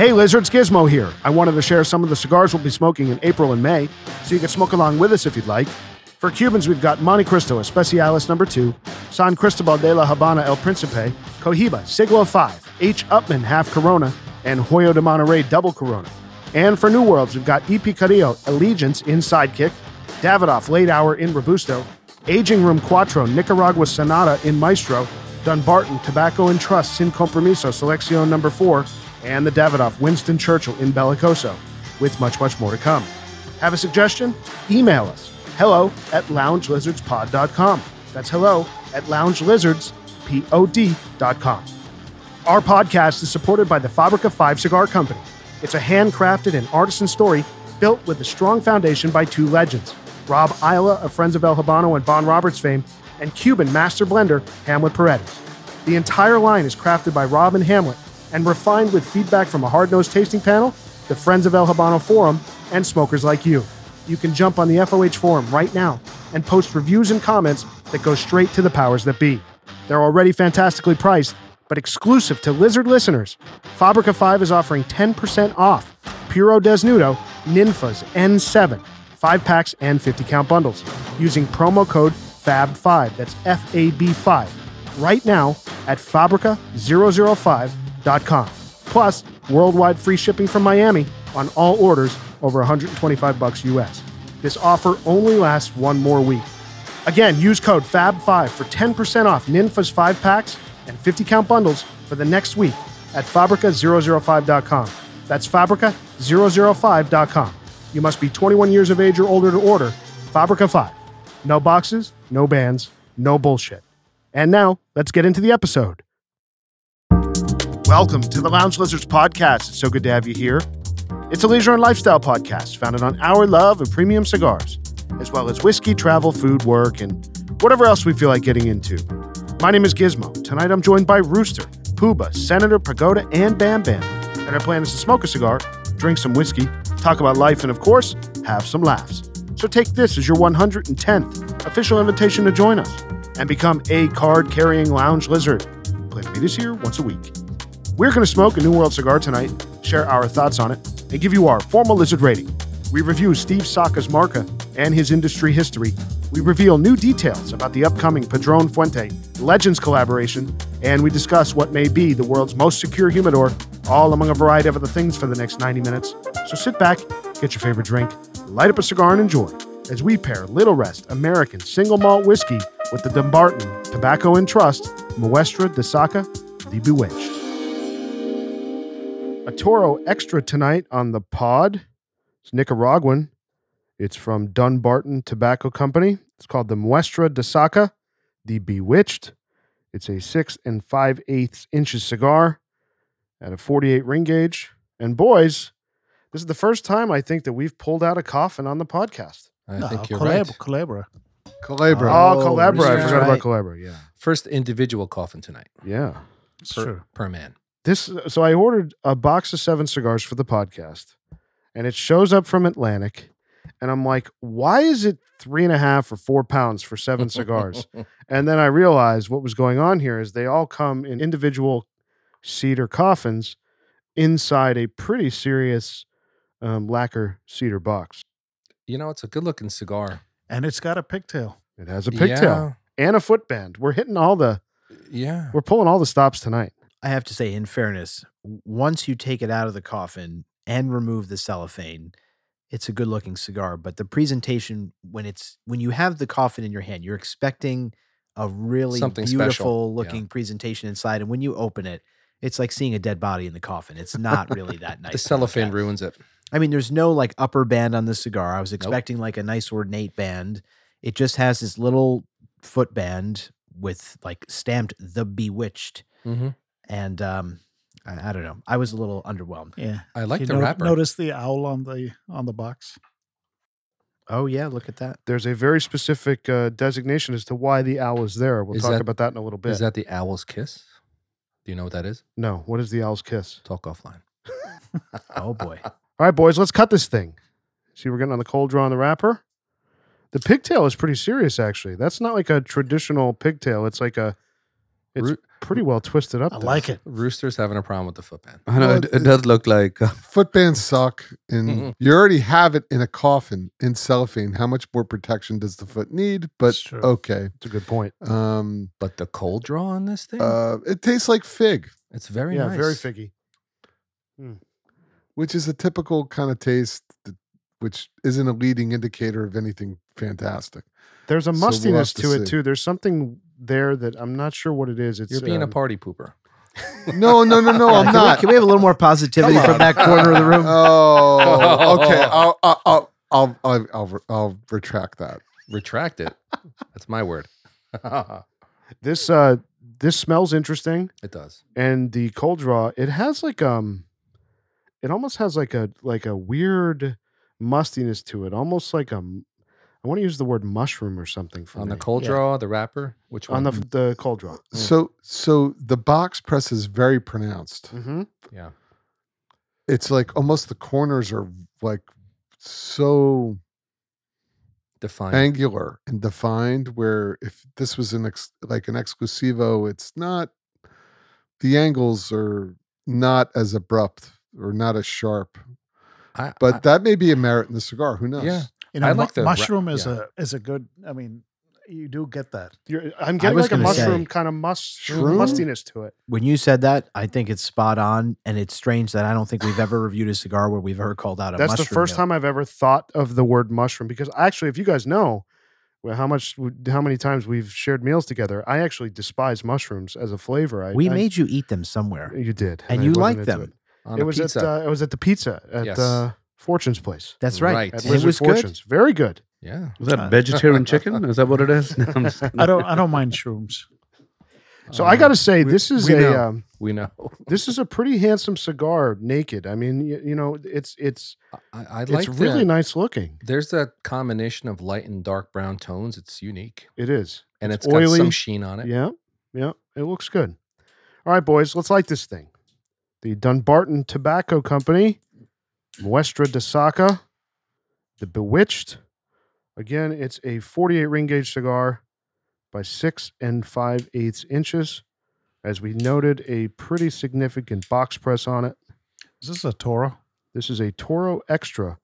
Hey, Lizards Gizmo here. I wanted to share some of the cigars we'll be smoking in April and May, so you can smoke along with us if you'd like. For Cubans, we've got Monte Cristo Especiales number 2, San Cristobal de la Habana El Principe, Cohiba Siglo 5, H. Upmann Half Corona, and Hoyo de Monterrey Double Corona. And for New Worlds, we've got E. Picadillo Allegiance in Sidekick, Davidoff Late Hour in Robusto, Aging Room Cuatro Nicaragua Sonata in Maestro, Dunbarton Tobacco and Trust Sin Compromiso Selección number 4, and the Davidoff Winston Churchill in Bellicoso, with much, much more to come. Have a suggestion? Email us hello at loungelizardspod.com. That's hello at loungelizardspod.com. Our podcast is supported by the Fabrica 5 Cigar Company. It's a handcrafted and artisan story built with a strong foundation by two legends Rob Ayala of Friends of El Habano and Bond Roberts fame, and Cuban master blender Hamlet Paredes. The entire line is crafted by Rob and Hamlet and refined with feedback from a hard nosed tasting panel, the Friends of El Habano Forum, and smokers like you. You can jump on the FOH Forum right now and post reviews and comments that go straight to the powers that be. They're already fantastically priced, but exclusive to Lizard listeners. Fabrica 5 is offering 10% off Puro Desnudo Ninfas N7, 5 packs and 50 count bundles, using promo code FAB5, that's F A B 5, right now at Fabrica005.com. Plus, worldwide free shipping from Miami on all orders over 125 bucks US. This offer only lasts one more week. Again, use code FAB5 for 10% off Ninfa's 5 packs and 50 count bundles for the next week at Fabrica005.com. That's Fabrica005.com. You must be 21 years of age or older to order. Fabrica 5. No boxes, no bands, no bullshit. And now, let's get into the episode. Welcome to the Lounge Lizards podcast. It's so good to have you here. It's a leisure and lifestyle podcast founded on our love of premium cigars, as well as whiskey, travel, food, work, and whatever else we feel like getting into. My name is Gizmo. Tonight I'm joined by Rooster, Pooba, Senator, Pagoda, and Bam Bam. And our plan is to smoke a cigar, drink some whiskey, talk about life, and of course, have some laughs. So take this as your 110th official invitation to join us and become a card carrying lounge lizard. Plan to meet us here once a week. We're going to smoke a New World cigar tonight, share our thoughts on it, and give you our formal lizard rating. We review Steve Saka's marca and his industry history. We reveal new details about the upcoming Padron Fuente Legends collaboration, and we discuss what may be the world's most secure humidor, all among a variety of other things for the next 90 minutes. So sit back, get your favorite drink, light up a cigar, and enjoy as we pair Little Rest American single malt whiskey with the Dunbarton Tobacco and Trust Muestra de Saka the Bewitched. A Toro Extra tonight on the pod. It's Nicaraguan. It's from Dunbarton Tobacco Company. It's called the Muestra de Saka, the Bewitched. It's a six and five eighths inches cigar at a 48 ring gauge. And boys, this is the first time I think that we've pulled out a coffin on the podcast. I No, think you're Calab- right. Culebra. Culebra. Oh, Oh, Culebra. I yeah. forgot about Right. Culebra. Yeah. First individual coffin tonight Yeah. It's per, true. per man. This so I ordered a box of seven cigars for the podcast, and it shows up from Atlantic, and I'm like, why is it three and a half or four pounds for seven cigars? and then I realized what was going on here is they all come in individual cedar coffins inside a pretty serious um, lacquer cedar box. you know, it's a good looking cigar. And it's got a pigtail. It has a pigtail and a footband. We're hitting all the, Yeah. yeah. we're pulling all the stops tonight. I have to say, in fairness, once you take it out of the coffin and remove the cellophane, it's a good looking cigar. But the presentation, when it's when you have the coffin in your hand, you're expecting a really Something special, beautiful yeah. looking presentation inside. And when you open it, it's like seeing a dead body in the coffin. It's not really that nice. The cellophane ruins it. I mean, there's no like upper band on the cigar. I was expecting like a nice ornate band. It just has this little foot band with like stamped "The Bewitched," hmm and um, I, I don't know. I was a little underwhelmed. Yeah. I like you the no- wrapper. Notice the owl on the on the box. Oh yeah, look at that. There's a very specific uh, designation as to why the owl is there. We'll Is talk that- about that in a little bit. Is that the owl's kiss? Do you know what that is? no, what is the owl's kiss? Talk offline. Oh boy. All right, boys, let's cut this thing. See, we're getting on the cold draw on the wrapper. The pigtail is pretty serious, actually. That's not like a traditional pigtail. It's like a It's Roo- pretty well twisted up. I there. like it. Rooster's having a problem with the footband. I know Well, it, it it- does look like uh, Footbands suck, and Mhm. you already have it in a coffin in cellophane. How much more protection does the foot need? But It's true. okay, It's a good point. um, But the cold draw on this thing, uh, it tastes like fig, it's very yeah, nice. very figgy. which is a typical kind of taste, that, which isn't a leading indicator of anything fantastic. There's a So we'll mustiness to to it see. too. There's something there that I'm not sure what it is. It's You're being a um, party pooper. No, no, no, no, I'm not. Can we have a little more positivity from that corner of the room? Oh, okay. I'll, I'll, I'll, I'll, I'll, I'll, I'll retract that. Retract it. That's my word. This uh this smells interesting, it does. and the cold draw it has like um, it almost has like a like a weird mustiness to it, almost like a. m- I want to use the word mushroom or something for On the me. cold Yeah. draw, the wrapper, which one? on the the cold draw. So, so the box press is very pronounced. Mm-hmm. yeah. It's like almost the corners are like so defined. angular and defined. Where if this was an ex, like an exclusivo, it's not. The angles are not as abrupt or not as sharp, I, but I- that may be a merit in the cigar. Who knows? yeah. You know, I like the ra- mushroom is yeah. a is a good. I mean, you do get that. You're, I'm getting like a gonna say- mushroom kind of must mustiness to it. When you said that, I think it's spot on, and it's strange that I don't think we've ever reviewed a cigar where we've ever called out a That's the first note. time I've ever thought of the word mushroom because actually, if you guys know how much, how many times we've shared meals together, I actually despise mushrooms as a flavor. I, We I- made you eat them somewhere, you did, and I you wasn't like them. It, On It a was pizza. at uh, it was at the pizza at Yes. uh, Fortune's place. That's right. Right. At it Blizzard was good. Fortunes. Very good. yeah. was that Uh, vegetarian chicken? Is that what it is? No, I'm just kidding. I don't I don't mind shrooms. So I got to say, we- this is we a know. um, We know. this is a pretty handsome cigar, naked. I mean, you, you know, it's it's I, I like it's really the- nice looking. There's that combination of light and dark brown tones. It's unique, It is. and It's it's got some oily. sheen on it. Yeah, yeah, it looks good. All right, boys, let's light this thing. The Dunbarton Tobacco Company, Muestra de Saka, the Bewitched. Again, it's a 48 ring gauge cigar by six and five eighths inches. As we noted, a pretty significant box press on it. Is this a Toro? This is a Toro Extra,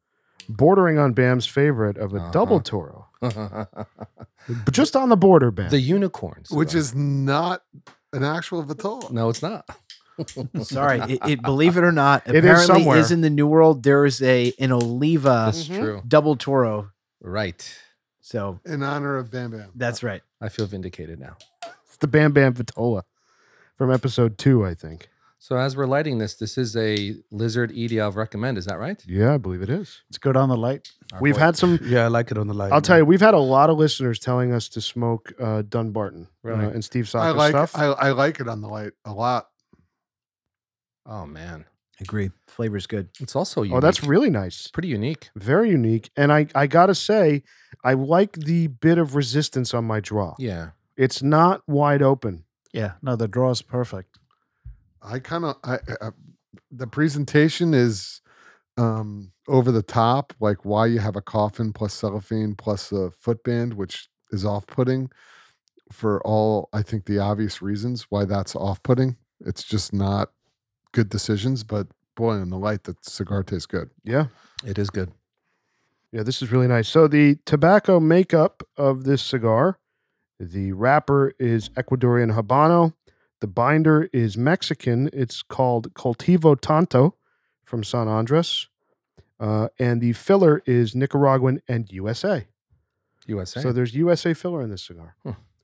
bordering on Bam's favorite of a double Uh-huh. Toro, but just on the border, Bam. the unicorns, Which is not an actual Vitola. no, it's not. Sorry, it, it, believe it or not, It is apparently somewhere. is in the New World. There is a an Oliva That's true. double Toro. Right. So In honor of Bam Bam. that's right. I feel vindicated now. It's the Bam Bam Vitola from episode two, I think. So as we're lighting this, this is a lizard EDL recommend. Is that right? Yeah, I believe it is. It's good on the light. Our We've boy- had some. Yeah, I like it on the light. I'll tell you, we've had a lot of listeners telling us to smoke uh, Dunbarton Really? uh, and Steve I Saka like stuff. I, I like it on the light a lot. Oh man, I Agree. Flavor's good. it's also unique. oh, that's really nice. pretty unique. Very unique. And I, I got to say, I like the bit of resistance on my draw. Yeah. It's not wide open. Yeah, no, the draw is perfect. I kind of I, I the presentation is um over the top, like why you have a coffin plus cellophane plus a footband, which is off-putting for all I think the obvious reasons why that's off-putting. It's just not good decisions, but boy, in the light, the cigar tastes good. Yeah. It is good. Yeah, this is really nice. So the tobacco makeup of this cigar, the wrapper is Ecuadorian Habano. The binder is Mexican. It's called Cultivo Tanto from San Andres. Uh, and the filler is Nicaraguan and USA. USA. So there's USA filler in this cigar,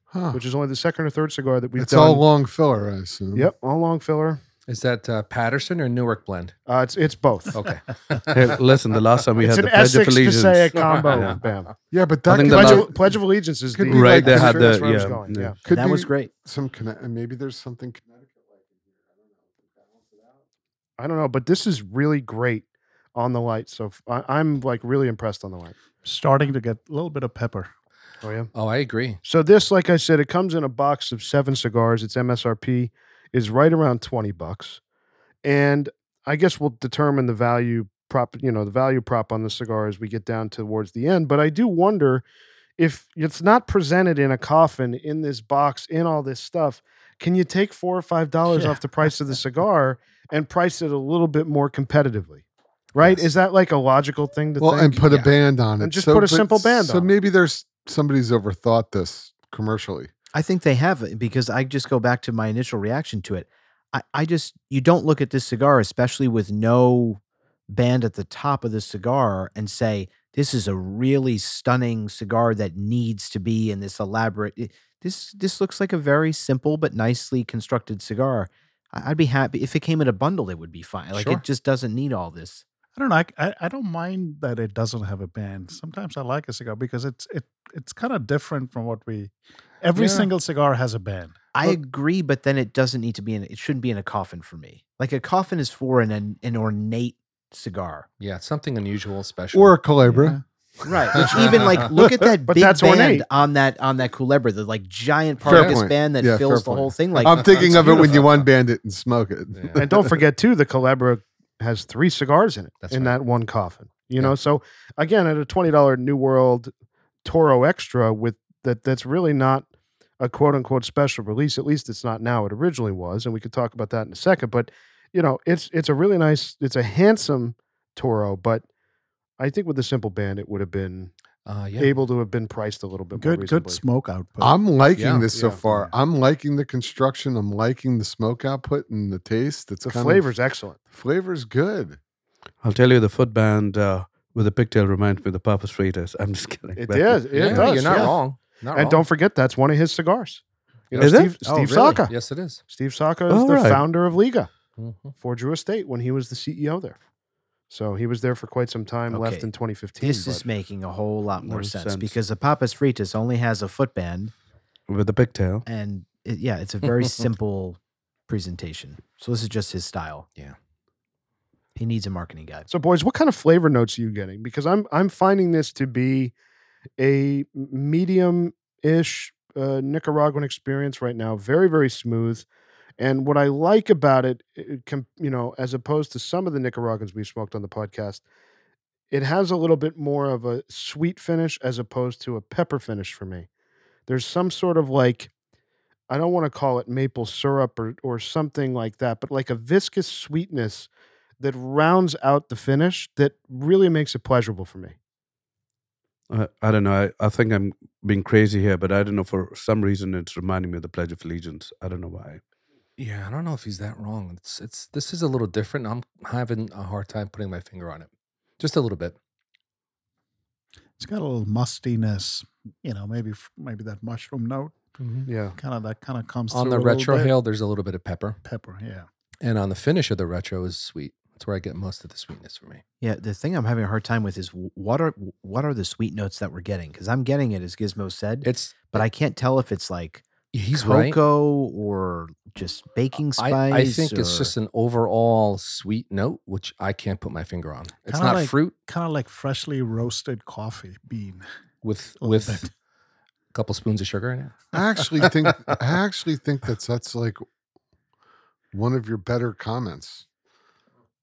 Huh. which is only the second or third cigar that we've It's done. all long filler, I assume. Yep, all long filler. Is that uh, Patterson or Newark blend? Uh, it's it's both. Okay. Hey, listen, the last time we it's had an the Pledge of Essex to Allegiance. say a combo. Yeah. Bam. Yeah, but I that think could the Pledge last- of, Pledge of Allegiance is Could the be Right, like they had the that's where I was yeah, going, yeah. yeah. could that be was great. some Conne- maybe there's something Connecticut like in here. I don't know. to balance it out. I don't know, but this is really great on the light. So f- I, am like really impressed on the light. Starting to get a little bit of pepper. Oh yeah. Oh, I agree. So this, like I said, it comes in a box of seven cigars. Its MSRP is right around twenty bucks, and I guess we'll determine the value prop. You know, the value prop on the cigar as we get down towards the end. But I do wonder if it's not presented in a coffin in this box in all this stuff. can you take four or five dollars Yeah. off the price of the cigar and price it a little bit more competitively? Right? Yes. Is that like a logical thing to well, think? and put Yeah. a band on it. And just put a simple band So on it. maybe there's somebody's overthought this commercially. I think they have it because I just go back to my initial reaction to it. I, I just you don't look at this cigar, especially with no band at the top of the cigar, and say this is a really stunning cigar that needs to be in this elaborate. it- This this looks like a very simple but nicely constructed cigar. I- I'd be happy if it came in a bundle. It would be fine. Like Sure. it just doesn't need all this. I don't know. I, I, I don't mind that it doesn't have a band. Sometimes I like a cigar because it's it it's kind of different from what we. Every Yeah. single cigar has a band. I Well- agree, but then it doesn't need to be in. It shouldn't be in a coffin for me. Like a coffin is for an an, an ornate cigar. Yeah, it's something unusual, special. Or a Culebra. Right. Which even like look at that But big that's band ornate. on that on that culebra, the like giant Fair Parkus point. band that Yeah, fills the point. whole thing. Like I'm thinking it's of it when you beautiful. unband it and smoke it. Yeah. and don't forget too, the Culebra has three cigars in it That's in right. that one coffin. You Yeah. know, so again, at a twenty dollar New World Toro Extra with that, that's really not a quote unquote special release. At least it's not now. It originally was, and we could talk about that in a second. But you know, it's it's a really nice, it's a handsome Toro, but I think with the simple band, it would have been uh, yeah. able to have been priced a little bit more Good reasonably. good smoke output. I'm liking Yeah. this so Yeah. far. I'm liking the construction. I'm liking the smoke output and the taste. It's the kind flavor's Of, excellent. flavor's good. I'll tell you, the footband uh, with the pigtail reminds me of the Papa Fritas. I'm just kidding. It but- does. It Yeah, does. You're not yeah. wrong. Not And wrong. don't forget, that's one of his cigars. You know, Is it? Steve, Oh, Steve really? Saka. Yes, it is. Steve Saka is Oh, the right. founder of Liga Mhm. for Drew Estate when he was the CEO there. So he was there for quite some time, left in 2015. This is making a whole lot more sense, sense. because the Papas Fritas only has a footband, with the pigtail. and it, yeah, it's a very simple presentation. So this is just his style. Yeah. He needs a marketing guy. So, boys, what kind of flavor notes are you getting? Because I'm I'm finding this to be a medium-ish uh, Nicaraguan experience right now. Very very smooth, and what I like about it, you know, as opposed to some of the Nicaraguans we smoked on the podcast, it has a little bit more of a sweet finish as opposed to a pepper finish for me. There's some sort of like. I don't want to call it maple syrup or, or something like that, but like a viscous sweetness that rounds out the finish that really makes it pleasurable for me. I, I don't know. I, I think I'm being crazy here, but I don't know. For some reason, it's reminding me of the Pledge of Allegiance. I don't know why. Yeah, I don't know if he's that wrong. It's it's this is a little different. I'm having a hard time putting my finger on it. Just a little bit. it's got a little mustiness. You know, maybe maybe that mushroom note. Mm-hmm, yeah. Kind of that kind of comes On through the a retro bit. hail, there's a little bit of pepper, pepper. Yeah. and on the finish of the retro is sweet. That's where I get most of the sweetness for me. Yeah, the thing I'm having a hard time with is what are what are the sweet notes that we're getting? Because I'm getting it as Gizmo said, It's but I can't tell if it's like he's right. cocoa or just baking spice. I, I think it's just an overall sweet note, which I can't put my finger on. It's Kinda not like- fruit Kind of like freshly roasted coffee bean. with a with bit. a couple spoons of sugar in it. I actually think I actually think that's that's like one of your better comments.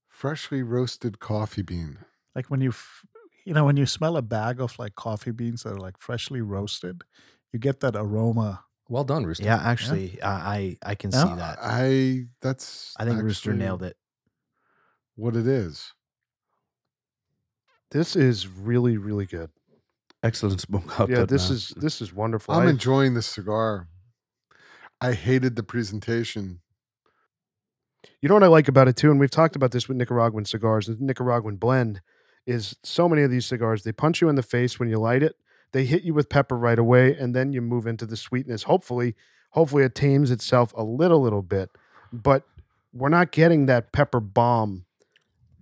Freshly roasted coffee bean. like when you f- you know when you smell a bag of like coffee beans that are like freshly roasted you get that aroma Well done, Rooster. yeah, actually, I I, I can Yeah. see that. I that's I think Rooster nailed it. What it is. This is really, really good. Excellent smoke output. yeah, this man. is this is wonderful. I'm I- enjoying this cigar. I hated the presentation. you know what I like about it too, and we've talked about this with Nicaraguan cigars. The Nicaraguan blend is so many of these cigars. They punch you in the face when you light it. They hit you with pepper right away, and then you move into the sweetness. Hopefully, hopefully it tames itself a little, little bit. But we're not getting that pepper bomb,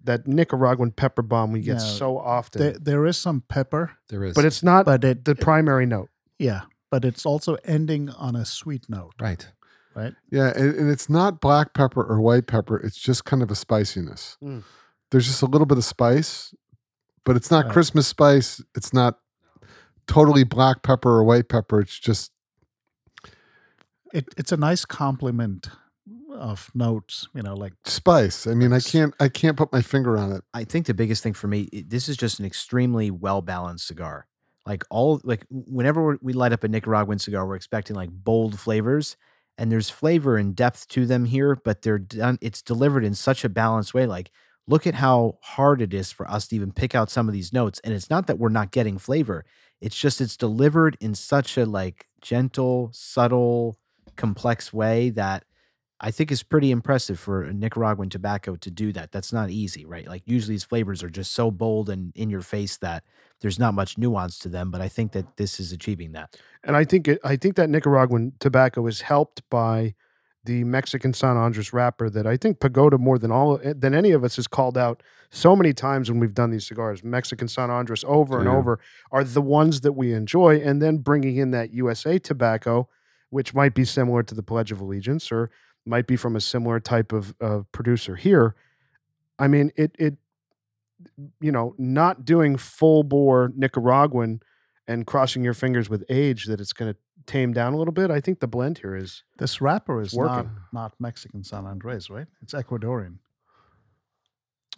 that Nicaraguan pepper bomb we get No, so often. there, there is some pepper There is. but it's not but it the primary note. yeah but it's also ending on a sweet note right. right Yeah, and, and it's not black pepper or white pepper. It's just kind of a spiciness. Mm. There's just a little bit of spice, but it's not Right. Christmas spice. It's not totally black pepper or white pepper. It's just it, it's a nice complement of notes you know like spice. I mean, I can't I can't put my finger on it. I think the biggest thing for me, this is just an extremely well balanced cigar. Like all, like whenever we light up a Nicaraguan cigar, we're expecting like bold flavors, and there's flavor and depth to them here, but they're done. It's delivered in such a balanced way. Like, look at how hard it is for us to even pick out some of these notes. And it's not that we're not getting flavor. It's just it's delivered in such a like gentle, subtle, complex way that I think is pretty impressive for a Nicaraguan tobacco to do that. That's not easy, right? Like usually these flavors are just so bold and in your face that there's not much nuance to them, but I think that this is achieving that. And I think it, I think that Nicaraguan tobacco is helped by the Mexican San Andres wrapper that I think Pagoda more than all eh, than any of us has called out so many times when we've done these cigars. Mexican San Andres over and over are the ones that we enjoy, and then bringing in that USA tobacco, which might be similar to the Pledge of Allegiance or might be from a similar type of, of producer here. I mean, it it you know not doing full bore Nicaraguan and crossing your fingers with age that it's going to tame down a little bit. I think the blend here is This wrapper is not not Mexican San Andres, right? It's Ecuadorian.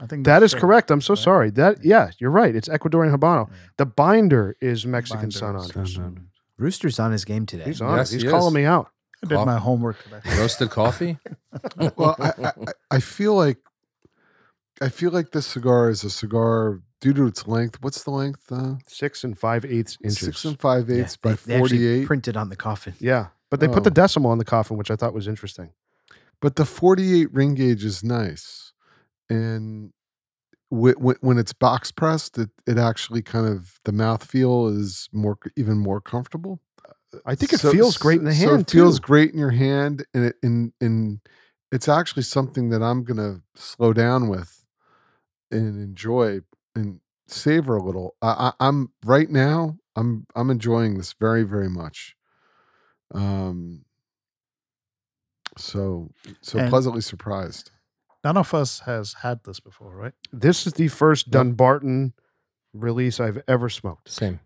I think that's correct. I'm so right? sorry. That yeah, you're right. It's Ecuadorian Habano. Yeah. The binder is Mexican Binder San is Andres. San Andres. Rooster's on his game today. He's on. Yes. He's he calling is. me out. I did my homework today. Roasted coffee. well, I, I, I- I feel like I feel like this cigar is a cigar due to its length. What's the length? Uh, Six and five eighths inches. six and five Yeah, eighths by they- they actually forty-eight. printed on the coffin. yeah, but they put the Oh. decimal on the coffin, which I thought was interesting. but the forty-eight ring gauge is nice, and when, when, when it's box pressed, it, it actually kind of the mouth feel is more even more comfortable. I think it So- feels great in the hand. so it feels too. great in your hand, and it and and it's actually something that I'm gonna slow down with and enjoy and savor a little. I, I, I'm right now. I'm I'm enjoying this very very much. Um. So so And- pleasantly surprised. None of us has had this before, right? This is the first Yep. Dunbarton release I've ever smoked. Same.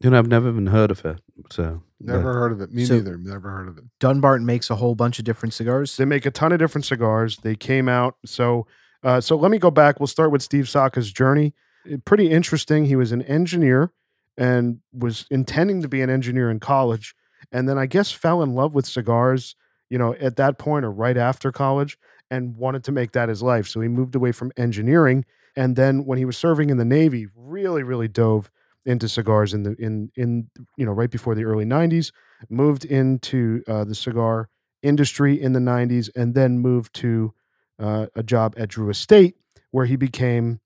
You know, I've never even heard of it. So but- Never heard of it. Me So- neither. Never heard of it. Dunbarton makes a whole bunch of different cigars. They make a ton of different cigars. They came out so uh, so. Let me go back. We'll start with Steve Saka's journey. Uh, Pretty interesting. He was an engineer and was intending to be an engineer in college, and then I guess fell in love with cigars. You know, at that point or right after college, and wanted to make that his life. So he moved away from engineering, and then when he was serving in the Navy, really, really dove into cigars in the in in you know right before the early '90s. Moved into uh, the cigar industry in the 90s and then moved to uh, a job at Drew Estate where he became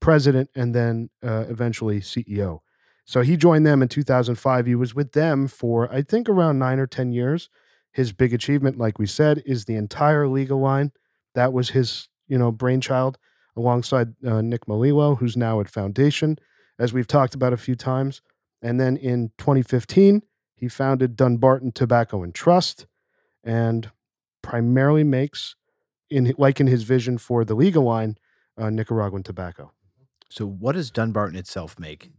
president and then uh, eventually CEO. So he joined them in 2005. He was with them for, I think, around nine or 10 years. His big achievement, like we said, is the entire Liga line. That was his, you know, brainchild alongside uh, Nick Melillo, who's now at Foundation, as we've talked about a few times. And then in 2015, he founded Dunbarton Tobacco and Trust and primarily makes, in like in his vision for the Liga line, uh, Nicaraguan tobacco. So what does Dunbarton itself make?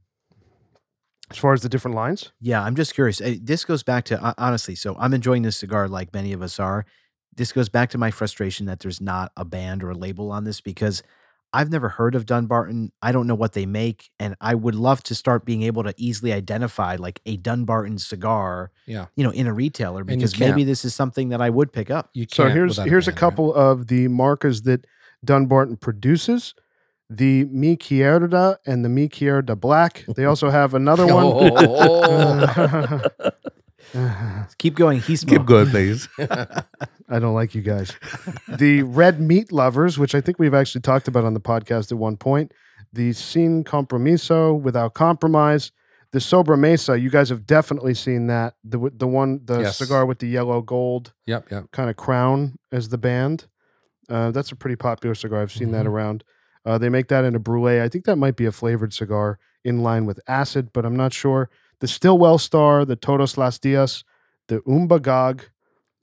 As far as the different lines, Yeah, I'm just curious. Uh, This goes back to honestly. So I'm enjoying this cigar like many of us are. This goes back to my frustration that there's not a band or a label on this because I've never heard of Dunbarton. I don't know what they make, and I would love to start being able to easily identify like a Dunbarton cigar, Yeah. you know, in a retailer because maybe this is something that I would pick up. You so here's here's a, band, right? couple of the markers that Dunbarton produces. The Mi Querida and the Mi Querida Black. They also have another one. Oh. Keep going. He's Keep going, please. I don't like you guys. the red meat lovers, which I think we've actually talked about on the podcast at one point. The sin compromiso, without compromise. The Sobremesa, you guys have definitely seen that. The the one, the Yes. cigar with the yellow gold Yep. Yep. kind of crown as the band. Uh, that's a pretty popular cigar. I've seen that Mhm. around. Uh, they make that in a brulee. I think that might be a flavored cigar in line with acid, but I'm not sure. The Stillwell Star, the Todos Las Dias, the Umbagog,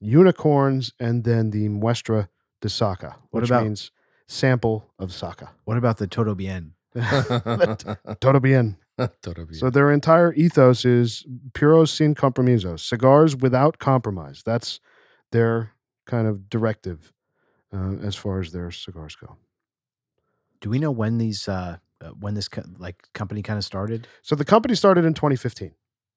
unicorns, and then the Muestra de Saka, What which about- means sample of Saka. What about the Todo Bien? Todo bien. Totally. So their entire ethos is puros sin compromiso, cigars without compromise. That's their kind of directive uh, as far as their cigars go. Do we know when these uh uh, when this co- like company kind of started? So the company started in 2015.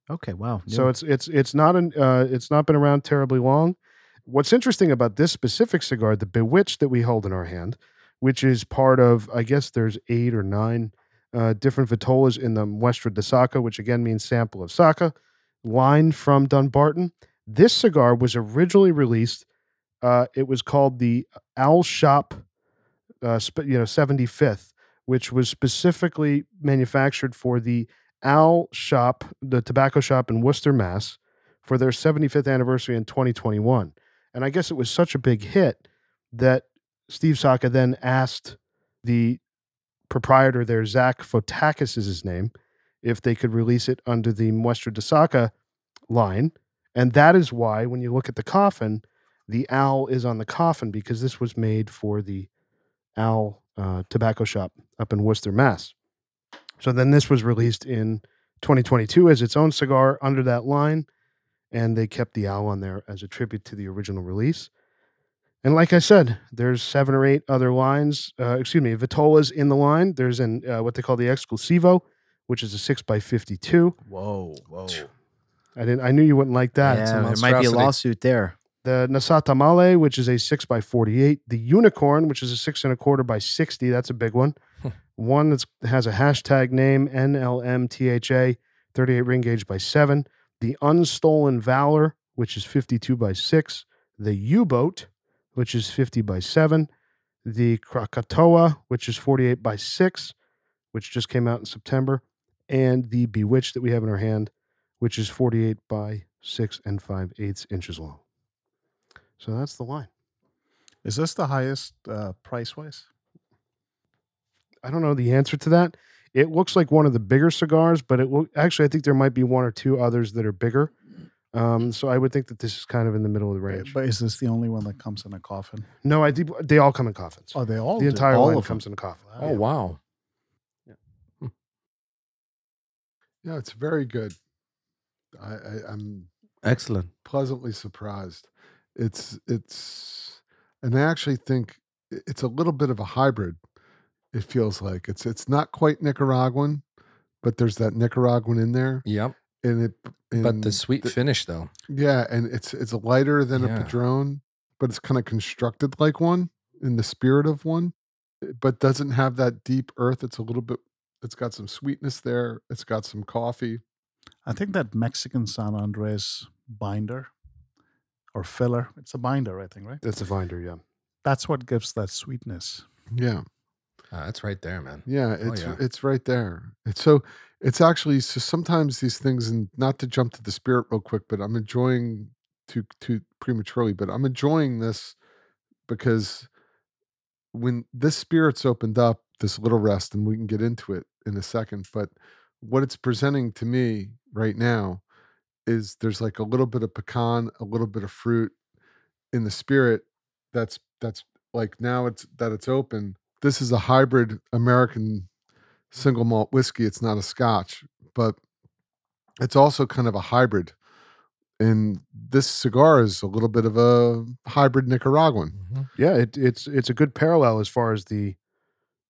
Okay, wow. So it's it's it's not an uh, it's not been around terribly long. What's interesting about this specific cigar, the Bewitched that we hold in our hand, which is part of, I guess there's eight or nine uh, different vitolas in the Muestra de Saka, which again means sample of Saka, line from Dunbarton. This cigar was originally released. Uh, it was called the Owl Shop, uh, you know, 75th, which was specifically manufactured for the Owl Shop, the tobacco shop in Worcester, Mass, for their 75th anniversary in 2021. And I guess it was such a big hit that Steve Saka then asked the proprietor there, Zach Fotakis is his name, if they could release it under the Muestra de Saka line. And that is why, when you look at the coffin, the owl is on the coffin because this was made for the owl uh, tobacco shop up in Worcester, Mass. So then this was released in 2022 as its own cigar under that line. And they kept the owl on there as a tribute to the original release. And like I said, there's seven or eight other lines, uh, excuse me, Vitolas in the line. There's an uh, what they call the Exclusivo, which is a six by fifty-two. Whoa, whoa. I didn't. I knew you wouldn't like that. yeah, there might be a lawsuit there. The Nacatamale, which is a six by forty-eight. The Unicorn, which is a six and a quarter by sixty. That's a big one. one that has a hashtag name NLMTHA, thirty-eight ring gauge by seven. The Unstolen Valor, which is fifty-two by six. The U-Boat, which is fifty by seven. The Krakatoa, which is forty-eight by six, which just came out in September, and the Bewitched that we have in our hand, which is forty-eight by six and five eighths inches long. So that's the line. Is this the highest uh, price wise? I don't know the answer to that. It looks like one of the bigger cigars, but it will actually. I think there might be one or two others that are bigger. Um, so I would think that this is kind of in the middle of the range. But is this the only one that comes in a coffin? no, I think they all come in coffins. Oh, they all the do? entire all line comes in a coffin. Oh wow. Yeah, it's very good. I, I I'm Excellent. pleasantly surprised. It's it's and I actually think it's a little bit of a hybrid. It feels like it's it's not quite Nicaraguan, but there's that Nicaraguan in there, Yep. and it. But the sweet the- finish though. yeah, and it's it's lighter than Yeah. a Padron, but it's kind of constructed like one in the spirit of one, eh, but doesn't have that deep earth. It's a little bit. It's got some sweetness there. It's got some coffee. I think that Mexican San Andres binder or filler, it's a binder, I think, right? That's a binder, yeah. That's what gives that sweetness. Yeah. Ah, that's right there, man. Yeah, Oh, it's yeah. it's right there. It's so it's actually so sometimes these things and not to jump to the spirit real quick, but I'm enjoying too too prematurely, but I'm enjoying this because when this spirit's opened up, this little rest, and we can get into it in a second, but what it's presenting to me right now is there's like a little bit of pecan, a little bit of fruit in the spirit that's that's like now it's that it's open. This is a hybrid American single malt whiskey. It's not a scotch, but it's also kind of a hybrid. And this cigar is a little bit of a hybrid Nicaraguan. Mhm. Yeah, it, it's it's a good parallel as far as the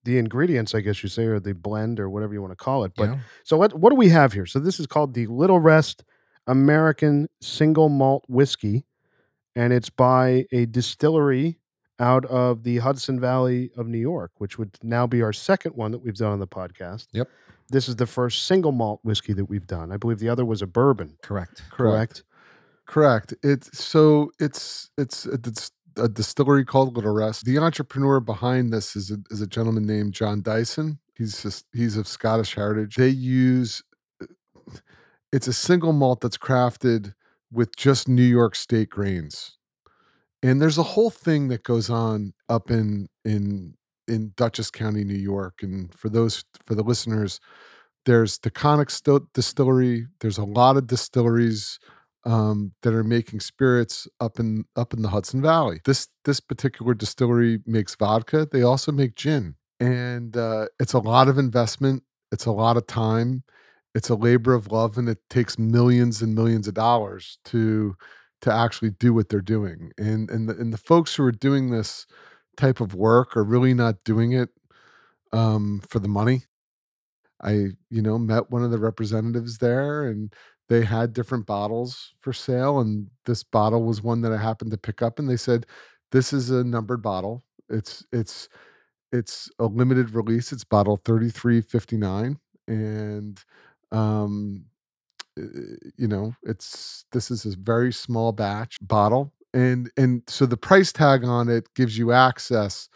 the ingredients, I guess you say, or the blend or whatever you want to call it. But yeah. So what what do we have here? So this is called the Little Rest American Single Malt Whiskey, and it's by a distillery out of the Hudson Valley of New York, which would now be our second one that we've done on the podcast. Yep. This is the first single malt whiskey that we've done. I believe the other was a bourbon. Correct. Correct. Correct. It's so it's it's a, a distillery called Little Rest. The entrepreneur behind this is a, is a gentleman named John Dyson. He's just, he's of Scottish heritage. They use it's a single malt that's crafted with just New York State grains. And there's a whole thing that goes on up in in in Dutchess County, New York. And for those for the listeners, there's the Conic Sto- Distillery. There's a lot of distilleries um, that are making spirits up in up in the Hudson Valley. This this particular distillery makes vodka. They also make gin, and uh, it's a lot of investment. It's a lot of time. It's a labor of love, and it takes millions and millions of dollars to to actually do what they're doing. And and the, and the folks who are doing this type of work are really not doing it um, for the money. I, you know, met one of the representatives there and they had different bottles for sale, and this bottle was one that I happened to pick up, and they said, "This is a numbered bottle. It's it's it's a limited release. It's bottle thirty three fifty nine, and um, uh, you know, it's this is a very small batch bottle, and and so the price tag on it gives you access.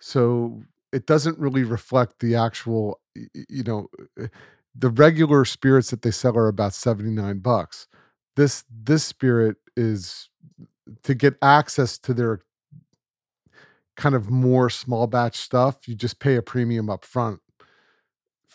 So it doesn't really reflect the actual, you know, uh, the regular spirits that they sell are about 79 bucks. This this spirit is to get access to their kind of more small batch stuff, you just pay a premium up front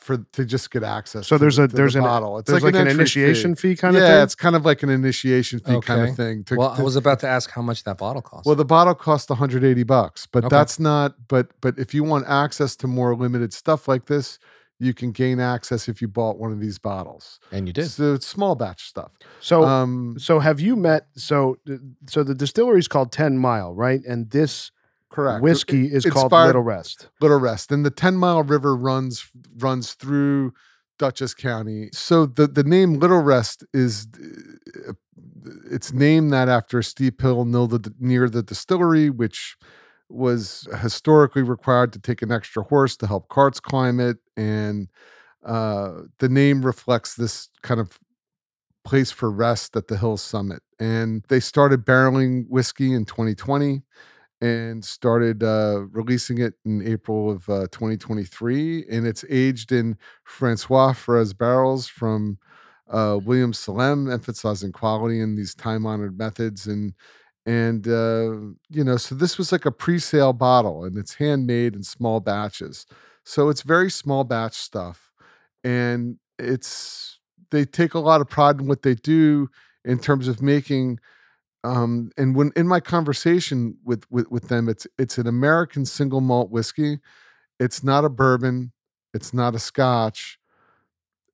for to just get access. So to there's the- a to the there's an bottle. It's there's like, an, entry initiation fee. fee, kind of yeah, it's kind of like an initiation fee kind of thing. to- well, I was about to ask how much that bottle costs. well, the bottle costs 180 bucks, but Okay. that's not. But but if you want access to more limited stuff like this, you can gain access if you bought one of these bottles. and you did. So it's small batch stuff. So um, so have you met? So so the distillery is called Ten Mile, right? And this correct. whiskey It- is called Little Rest. Little Rest, and the Ten Mile River runs runs through Dutchess County. So the the name Little Rest is uh, it's named that after a steep hill near the, near the distillery, which was historically required to take an extra horse to help carts climb it, and uh, the name reflects this kind of place for rest at the hill's summit. And they started barreling whiskey in 2020 and started uh, releasing it in April of uh, 2023. And it's aged in François Frères barrels from uh, William Salem, emphasizing quality in these time honored methods. And and uh, you know, so this was like a pre-sale bottle, and it's handmade in small batches. So it's very small batch stuff, and it's they take a lot of pride in what they do in terms of making um, and when in my conversation with, with with them, it's it's an American single malt whiskey. It's not a bourbon. It's not a Scotch.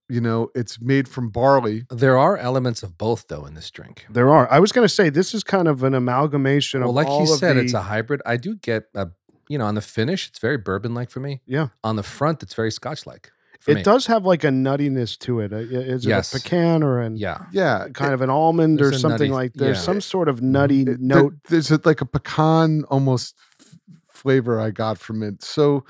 You know, it's made from barley. There are elements of both though in this drink. There are. I was going to say this is kind of an amalgamation Well, of like all he of said, the, it's a hybrid. I do get a, you know, on the finish, it's very bourbon-like for me. Yeah. On the front, it's very Scotch-like. For It me. does have like a nuttiness to it. Uh, it Yes. a pecan or an Yeah. Yeah, kind of an almond or something nutty- like there's yeah. some sort of nutty it- there- note. there's a, like a pecan almost f- flavor I got from it. So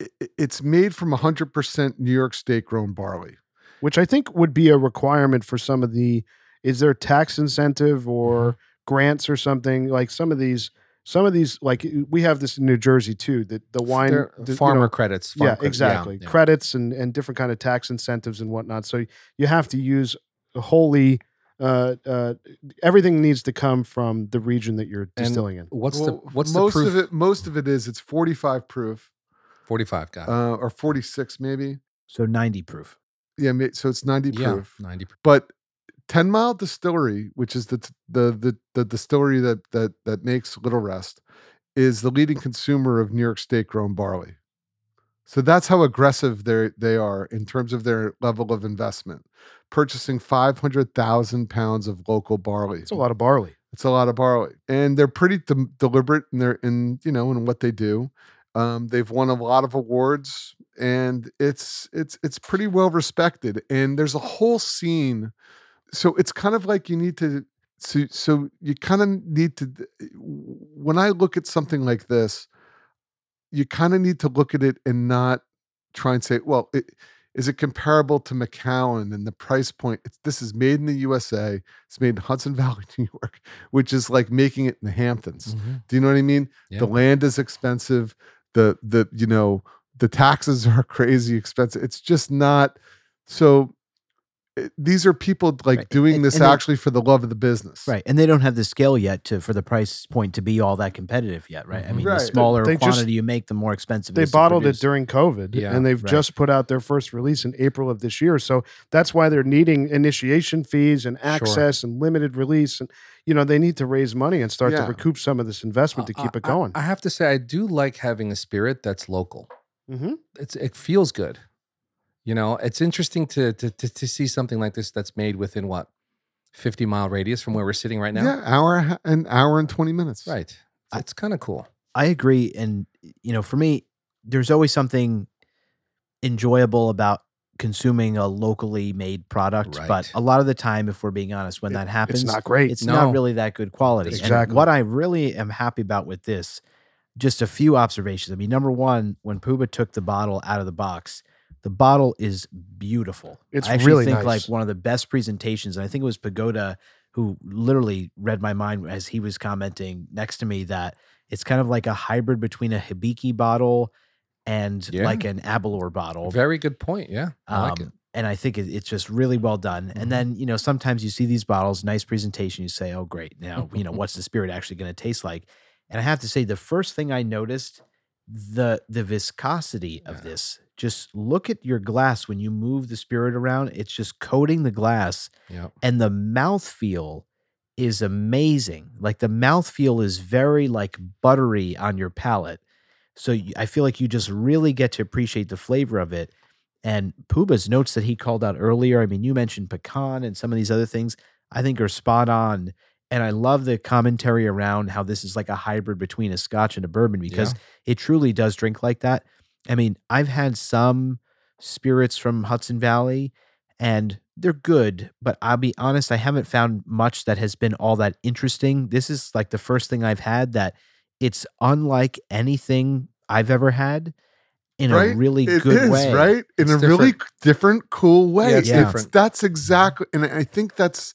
i- i- it's made from 100% New York State grown barley. which I think would be a requirement for some of the. Is there tax incentive or Mm-hmm. grants or something like some of these? Some of these, like we have this in New Jersey too. That the wine They're the- you farmer know, credits. farm yeah, credits, exactly. yeah. Credits and and different kind of tax incentives and whatnot. So you have to use wholly. Uh, uh, everything needs to come from the region that you're And distilling in. What's Well, the what's most the proof? of it? Most of it is it's 45 proof, 45 guy. uh, or 46 maybe. So 90 proof. Yeah, so it's 90 proof. yeah, 90 proof. but 10 mile distillery which is the the the, the distillery that that that makes little rest is the leading consumer of new york state grown barley so that's how aggressive they they are in terms of their level of investment purchasing 500000 pounds of local barley It's a lot of barley. it's a lot of barley, and they're pretty de- deliberate in their in you know in what they do. Um, they've won a lot of awards, and it's it's it's pretty well respected. And there's a whole scene, so it's kind of like you need to so so you kind of need to when I look at something like this, you kind of need to look at it and not try and say, well, it, is it comparable to Macallan and the price point? It's, this is made in the USA. It's made in Hudson Valley, New York, which is like making it in the Hamptons. Mhm. Do you know what I mean? Yeah. The land is expensive. The the you know the taxes are crazy expensive. It's just not so. It- these are people like Right, doing and- this and they- actually for the love of the business, Right. And they don't have the scale yet to for the price point to be all that competitive yet, right? I Mhm. mean, Right. the smaller They just- quantity you make, the more expensive it They is to bottled it during COVID, Yeah, and they've right. just put out their first release in April of this year. So that's why they're needing initiation fees and access and limited release, and you know they need to raise money and start to recoup some of this investment to Uh, keep it going. I, have to say, I do like having a spirit that's local. Mhm. It's it feels good. You know, it's interesting to to to, to see something like this that's made within what fifty mile radius from where we're sitting right now. Yeah, hour and an hour and twenty minutes. Right. It's kind of cool. I agree. And, you know, for me, there's always something enjoyable about consuming a locally made product. But a lot of the time, if we're being honest, when It- that happens, It's not great. it's No. not really that good quality. And Exactly. what I really am happy about with this, just a few observations. I mean, number one, when Puba took the bottle out of the box, the bottle is beautiful. It's I actually really think nice. like one of the best presentations. And I think it was Pagoda who literally read my mind as he was commenting next to me that it's kind of like a hybrid between a Hibiki bottle and Yeah. like an Aberlour bottle. Very good point. Yeah, I like it. Um, And I think it, it's just really well done. And then, you know, sometimes you see these bottles, nice presentation, you say, oh, great. Now, you know, what's the spirit actually going to taste like? And I have to say, the first thing I noticed, the the viscosity of Yeah. this. Just look at your glass when you move the spirit around. It's just coating the glass, Yeah, and the mouthfeel is amazing. Like the mouthfeel is very like buttery on your palate. So I feel like you just really get to appreciate the flavor of it. And Puba's notes that he called out earlier, I mean, you mentioned pecan and some of these other things, I think are spot on. And I love the commentary around how this is like a hybrid between a scotch and a bourbon because it truly does drink like that. I mean, I've had some spirits from Hudson Valley and they're good, but I'll be honest, I haven't found much that has been all that interesting. This is like the first thing I've had that it's unlike anything I've ever had in a really It good is, way. right? In It's a really different. different, cool way. Yeah, it's Yeah. different. That's exactly, and I think that's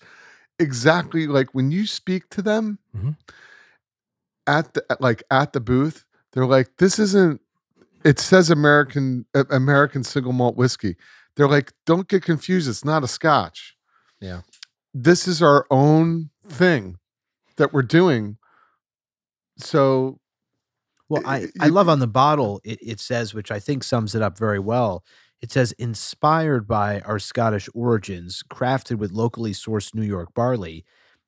exactly like when you speak to them Mhm. at the like at the booth, they're like, "This isn't." It says American uh, American single malt whiskey. They're like, "Don't get confused. It's not a Scotch. Yeah. this is our own thing that we're doing." So Well, I, it- I love on the bottle, it, it says, which I think sums it up very well. It says, inspired by our Scottish origins, crafted with locally sourced New York barley.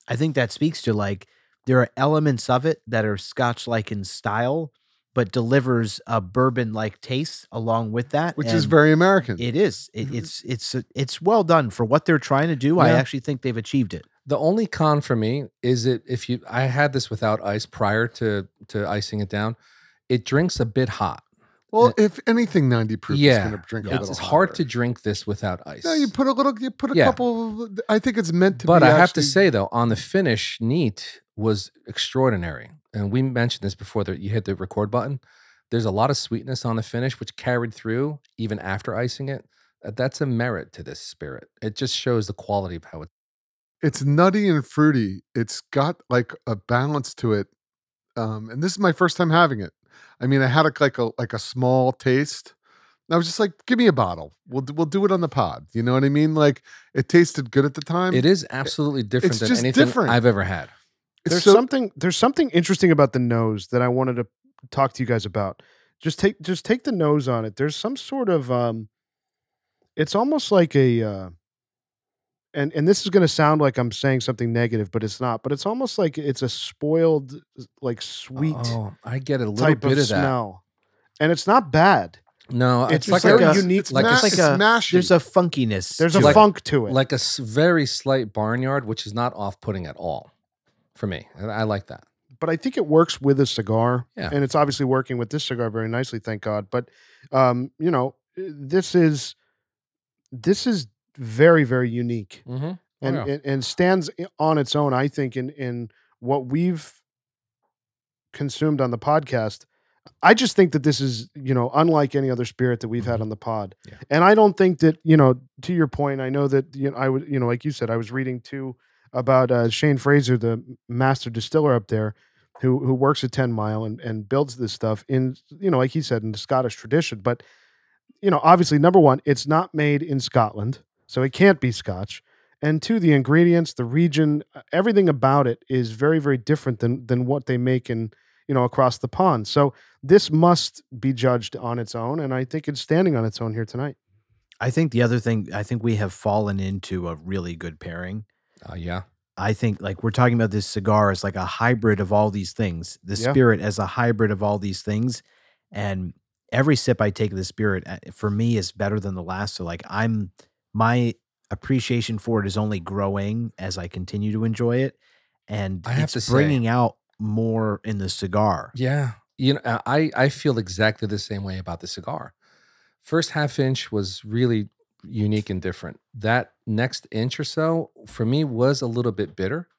I think that speaks to like there are elements of it that are Scotch like in style, but delivers a bourbon like taste along with that. which is very American. It is. It, Mhm. It's it's it's well done for what they're trying to do. I actually think they've achieved it. The only con for me is it if you I had this without ice prior to to icing it down, it drinks a bit hot. Well, if anything, ninety proof is yeah, going to drink a it's, little. it's hard to drink this without ice. No, you put a little. You put a Yeah. couple. of- I think it's meant to. Be. But I have to say though, on the finish, neat was extraordinary, and we mentioned this before that you hit the record button. There's a lot of sweetness on the finish, which carried through even after icing it. Uh, That's a merit to this spirit. It just shows the quality of how it. it's nutty and fruity. It's got like a balance to it. Um, and this is my first time having it. I mean, I had a, like a like a small taste. And I was just like, "Give me a bottle. We'll do- we'll do it on the pod." You know what I mean? Like it tasted good at the time. It is absolutely different it's than just anything different. I've ever had. It's there's so- something there's something interesting about the nose that I wanted to talk to you guys about. Just take just take the nose on it. There's some sort of um it's almost like a uh and and this is going to sound like I'm saying something negative, but it's not. But it's almost like it's a spoiled like sweet Oh, I get a little type bit of, of, that. smell. And it's not bad. No, It's it's, like, a, a unique like a like a- mashy. There's a funkiness. There's a it. funk to it. like a very slight barnyard, which is not off-putting at all for me. And I like that. but I think it works with a cigar. Yeah. And it's obviously working with this cigar very nicely, thank God. But um, you know, this is this is very, very unique. Mm-hmm. And, yeah. and and stands on its own, I think, in in what we've consumed on the podcast. I just think that this is, you know, unlike any other spirit that we've had Mhm. on the pod. Yeah. And I don't think that, you know, to your point, I know that you know, I would, you know, like you said, I was reading too about uh, Shane Fraser, the master distiller up there, who who works at Ten Mile and and builds this stuff in, you know, like he said, in the Scottish tradition. But you know, obviously, number one, it's not made in Scotland, so it can't be Scotch. And two, the ingredients, the region, uh, everything about it is very, very different than than what they make in you know across the pond. So this must be judged on its own, and I think it's standing on its own here tonight. I think the other thing, I think we have fallen into a really good pairing. Uh, yeah. I think like we're talking about this cigar as like a hybrid of all these things, the Yeah. spirit as a hybrid of all these things. And every sip I take of the spirit uh, for me is better than the last. So like I'm my appreciation for it is only growing as I continue to enjoy it. And I have it's to say- bringing out more in the cigar. Yeah. You know, I, I feel exactly the same way about the cigar. First half inch was really unique and different. That next inch or so for me was a little bit bitter,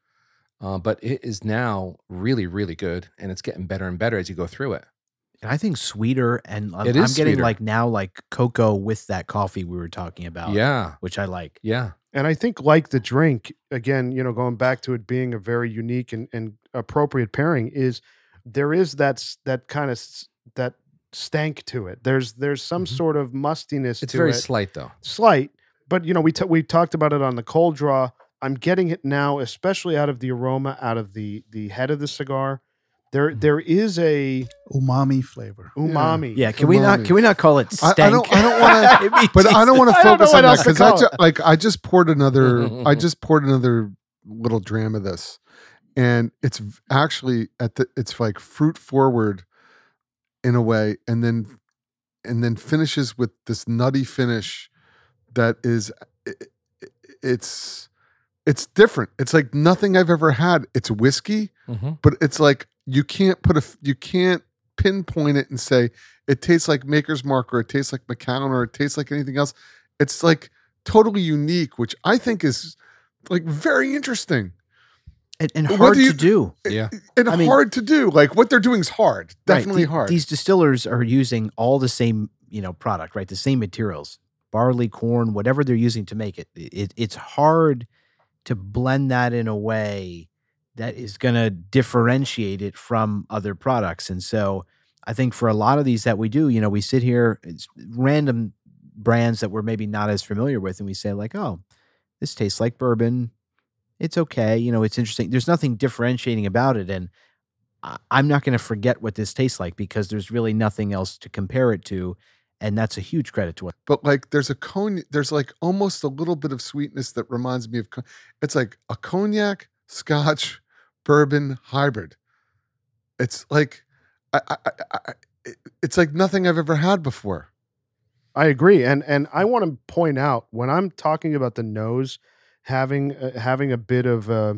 uh, but it is now really, really good, and it's getting better and better as you go through it. And I think sweeter, and I'm, It I'm getting sweeter. like now like cocoa with that coffee we were talking about. Yeah, which I like. yeah, And I think, like the drink, again, you know, going back to it being a very unique and, and appropriate pairing, is there is that that kind of that stank to it. There's there's some Mhm. sort of mustiness it's to very it, slight though. slight, but you know, we t- we talked about it on the cold draw. I'm getting it now, especially out of the aroma, out of the the head of the cigar. There Mhm. there is a Umami flavor. umami. Yeah, can we not can we not call it I- stank? I don't- I don't wanna- but I don't want to I don't know focus what on that else to because I call ju- it. like I just poured another I just poured another little dram of this, and it's v- actually at the it's like fruit forward in a way, and then and then finishes with this nutty finish that is i- i- it's it's different. It's like nothing I've ever had. It's whiskey, Mhm. but it's like you can't put a you can't pinpoint it and say it tastes like Maker's Mark or it tastes like Macallan or it tastes like anything else. It's like totally unique, which I think is like very interesting and, and hard you- to do. Yeah, and I mean- hard to do. Like what they're doing is hard, Right, definitely the- hard. These distillers are using all the same, you know, product, right? The same materials, barley, corn, whatever they're using to make it. it it's hard to blend that in a way that is going to differentiate it from other products. And so I think for a lot of these that we do, you know, we sit here, it's random brands that we're maybe not as familiar with, and we say, like, oh, this tastes like bourbon. It's okay. You know, it's interesting. There's nothing differentiating about it. And I'm not going to forget what this tastes like because there's really nothing else to compare it to. And that's a huge credit to what. but like there's a cognac, there's like almost a little bit of sweetness that reminds me of it's like a cognac, scotch, bourbon hybrid. It's like I, I, I, I it's like nothing I've ever had before. I agree, and and I want to point out when I'm talking about the nose having uh, having a bit of uh,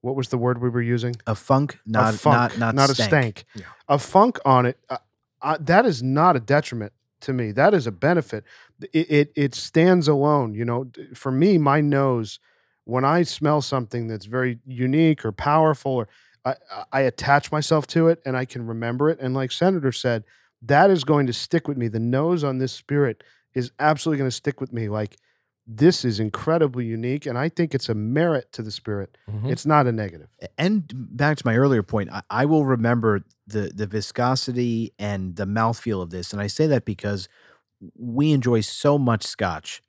what was the word we were using? A funk, not a funk, not not, a stank. Yeah. A funk on it. Uh, uh, that is not a detriment to me. That is a benefit. It, it it stands alone. You know, for me, my nose when I smell something that's very unique or powerful, or I, I- attach myself to it and I can remember it. And like Senator said, that is going to stick with me. The nose on this spirit is absolutely going to stick with me. Like this is incredibly unique, and I think it's a merit to the spirit. Mhm. It's not a negative. and back to my earlier point, I, I will remember the the viscosity and the mouthfeel of this. And I say that because we enjoy so much scotch.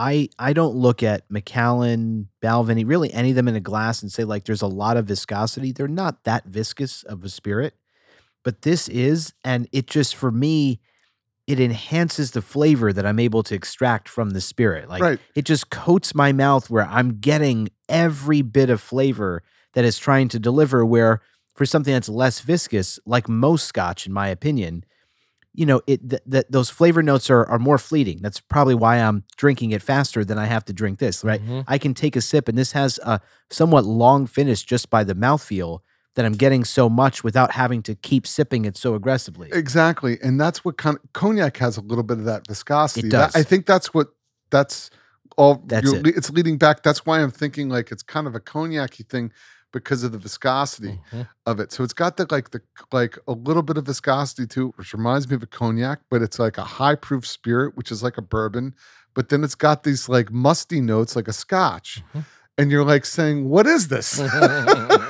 I I don't look at Macallan, Balvenie, really any of them in a glass and say like there's a lot of viscosity. They're not that viscous of a spirit, but this is, and it just for me, it enhances the flavor that I'm able to extract from the spirit. Like right. it just coats my mouth where I'm getting every bit of flavor that is trying to deliver. Where for something that's less viscous, like most scotch, in my opinion, you know, it that th- those flavor notes are are more fleeting. That's probably why I'm drinking it faster than I have to drink this. Right? Mhm. I can take a sip, and this has a somewhat long finish just by the mouthfeel that I'm getting so much without having to keep sipping it so aggressively. Exactly. And that's what kind of cognac has a little bit of that viscosity. That- does. I think that's what that's all That's it. it's leading back. That's why I'm thinking like it's kind of a cognac y thing because of the viscosity Mhm. of it. So it's got the like the like a little bit of viscosity to it, which reminds me of a cognac, but it's like a high proof spirit, which is like a bourbon. But then it's got these like musty notes like a scotch. Mhm. And you're like saying, What is this?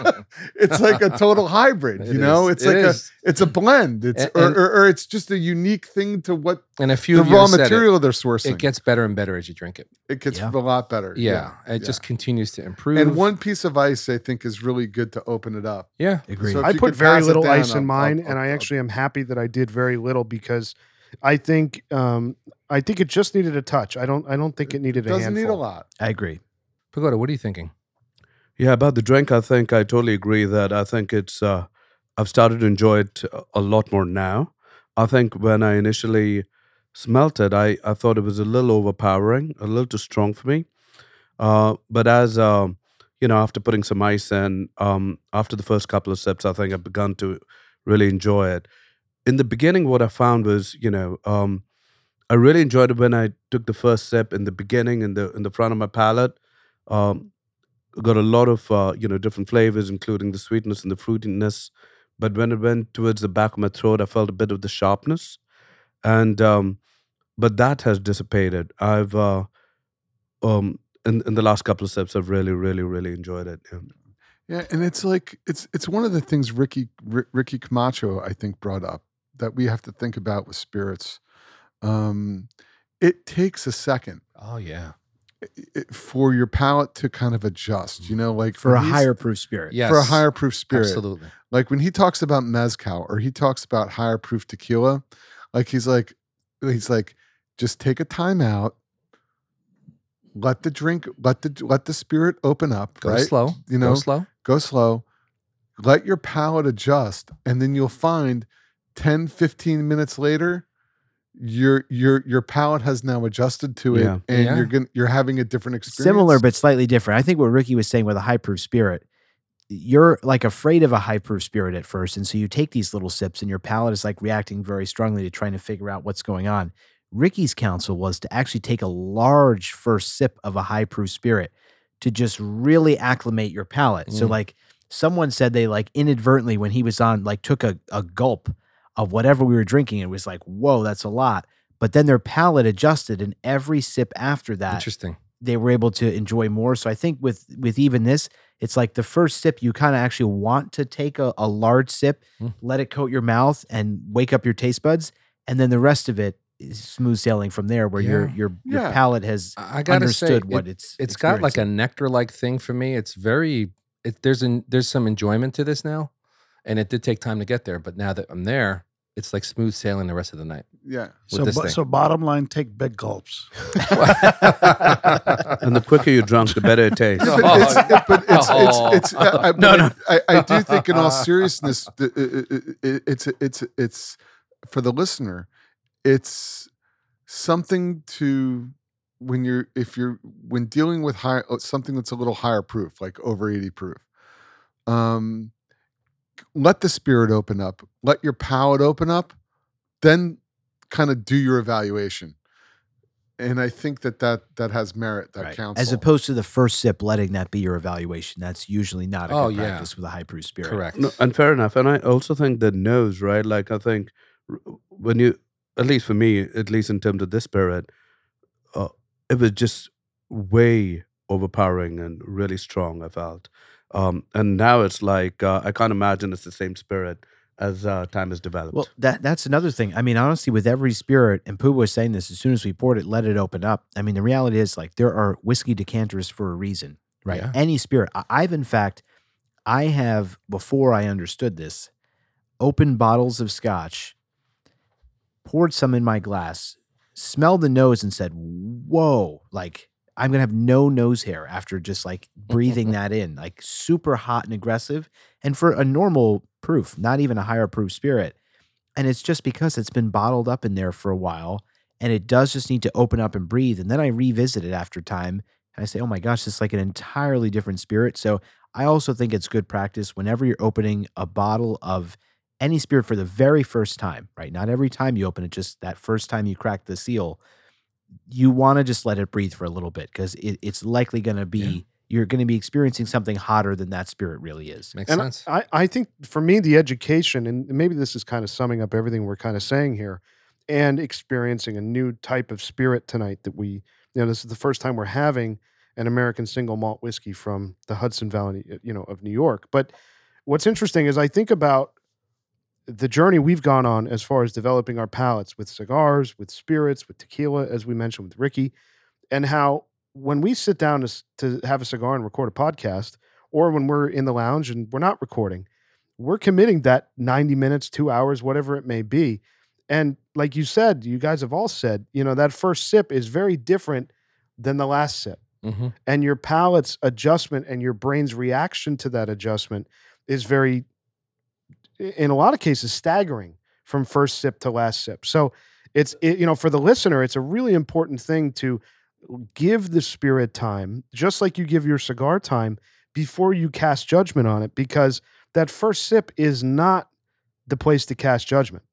it's like a total hybrid, It you know? is. It's It like is. a it's a blend. It's A- or, and- or, or it's just a unique thing to what And a few the of raw have said it. material they're sourcing. It gets better and better as you drink it. it gets Yeah. a lot better. Yeah, it yeah. just continues to improve. and one piece of ice I think is really good to open it up. yeah, Agreed. So I put very little down, ice in I'll- mine, I'll- and I I'll- actually am happy that I did very little because I think um, I think it just needed a touch. I don't I don't think it needed a doesn't handful. need a lot. I agree. Pagoda, what are you thinking? Yeah, about the drink, I think I totally agree that I think it's, uh, I've started to enjoy it a- lot more now. I think when I initially smelt it, I, I thought it was a little overpowering, a little too strong for me. Uh, but as, um, you know, after putting some ice in, um, after the first couple of sips, I think I've begun to really enjoy it. In the beginning, what I found was, you know, um, I really enjoyed it when I took the first sip in the beginning in the in the front of my palate. Um, got a lot of uh, you know different flavors, including the sweetness and the fruitiness. But when it went towards the back of my throat, I felt a bit of the sharpness, and um, but that has dissipated. I've uh, um, in in the last couple of steps, I've really, really, really enjoyed it. Yeah. Yeah, and it's like it's it's one of the things Ricky R- Ricky Camacho I think brought up that we have to think about with spirits. Um, it takes a second Oh yeah. I- i- for your palate to kind of adjust. You know, like for a when higher proof spirit. Yes. for a higher proof spirit. Absolutely. Like when he talks about mezcal or he talks about higher proof tequila, like he's like he's like just take a time out, let the drink, let the let the spirit open up, Go right? slow. You know, Go slow. go slow, let your palate adjust, and then you'll find 10, 15 minutes later, your your your palate has now adjusted to it, Yeah. and Yeah. you're going you're having a different experience. Similar but slightly different. I think what Ricky was saying with a high proof spirit, you're like afraid of a high proof spirit at first. And so you take these little sips and your palate is like reacting very strongly to trying to figure out what's going on. Ricky's counsel was to actually take a large first sip of a high proof spirit to just really acclimate your palate. So Mm. like someone said they like inadvertently when he was on like took a, a gulp of whatever we were drinking, it was like, whoa, that's a lot. But then their palate adjusted and every sip after that Interesting. they were able to enjoy more. So I think with with even this, it's like the first sip you kind of actually want to take a, a large sip, Mm. let it coat your mouth and wake up your taste buds, and then the rest of it is smooth sailing from there, where your Yeah. your your Yeah. palate has I gotta say, understood it- what it's it's got like a nectar like thing for me. It's very it, there's an there's some enjoyment to this now, and it did take time to get there. But now that I'm there, it's like smooth sailing the rest of the night. yeah. So, bo- so bottom line, take big gulps. And the quicker you drunk, the better it tastes. Oh. But it's, it- but it's, Oh. it's, it's, uh, I, I, No, no. I, I do think, in all seriousness, the- it- it- it- it's, it's, it's for the listener, it's something to when you're, if you're, when dealing with high, uh, something that's a little higher proof, like over 80 proof, um, let the spirit open up, let your palate open up, then kind of do your evaluation. And I think that that, that has merit, that Right. counts. As opposed to the first sip, letting that be your evaluation. That's usually not a Oh, good yeah. practice with a high proof spirit. Correct. No, and fair enough. And I also think the nose, right? Like I think when you, at least for me, at least in terms of this spirit, uh, it was just way overpowering and really strong. I felt, um, and now it's like uh, I can't imagine it's the same spirit as uh, time has developed. Well, that that's another thing. I mean, honestly, with every spirit, and Pooh was saying this, as soon as we poured it, let it open up. I mean, the reality is like there are whiskey decanters for a reason, right? Yeah. Any spirit. I- I've in fact, I have before I understood this, opened bottles of scotch, poured some in my glass, smelled the nose, and said, "Whoa!" Like I'm gonna have no nose hair after just like breathing that in, like super hot and aggressive. And for a normal proof, not even a higher proof spirit. And it's just because it's been bottled up in there for a while and it does just need to open up and breathe. And then I revisit it after time and I say, oh my gosh, it's like an entirely different spirit. So I also think it's good practice whenever you're opening a bottle of any spirit for the very first time, right? Not every time you open it, just that first time you crack the seal. You want to just let it breathe for a little bit because it, it's likely going to be, you're going to be experiencing something hotter than that spirit really is. Makes And sense. I, I think for me, the education, and maybe this is kind of summing up everything we're kind of saying here, and experiencing a new type of spirit tonight that we, you know, this is the first time we're having an American single malt whiskey from the Hudson Valley, you know, of New York. But what's interesting is I think about the journey we've gone on as far as developing our palates with cigars, with spirits, with tequila, as we mentioned with Ricky, and how when we sit down to, to have a cigar and record a podcast, or when we're in the lounge and we're not recording, we're committing that 90 minutes, two hours, whatever it may be. And like you said, you guys have all said, you know, that first sip is very different than the last sip. hmm And your palate's adjustment and your brain's reaction to that adjustment is very, in a lot of cases, staggering from first sip to last sip. So it's, it, you know, for the listener, it's a really important thing to give the spirit time, just like you give your cigar time before you cast judgment on it, because that first sip is not the place to cast judgment.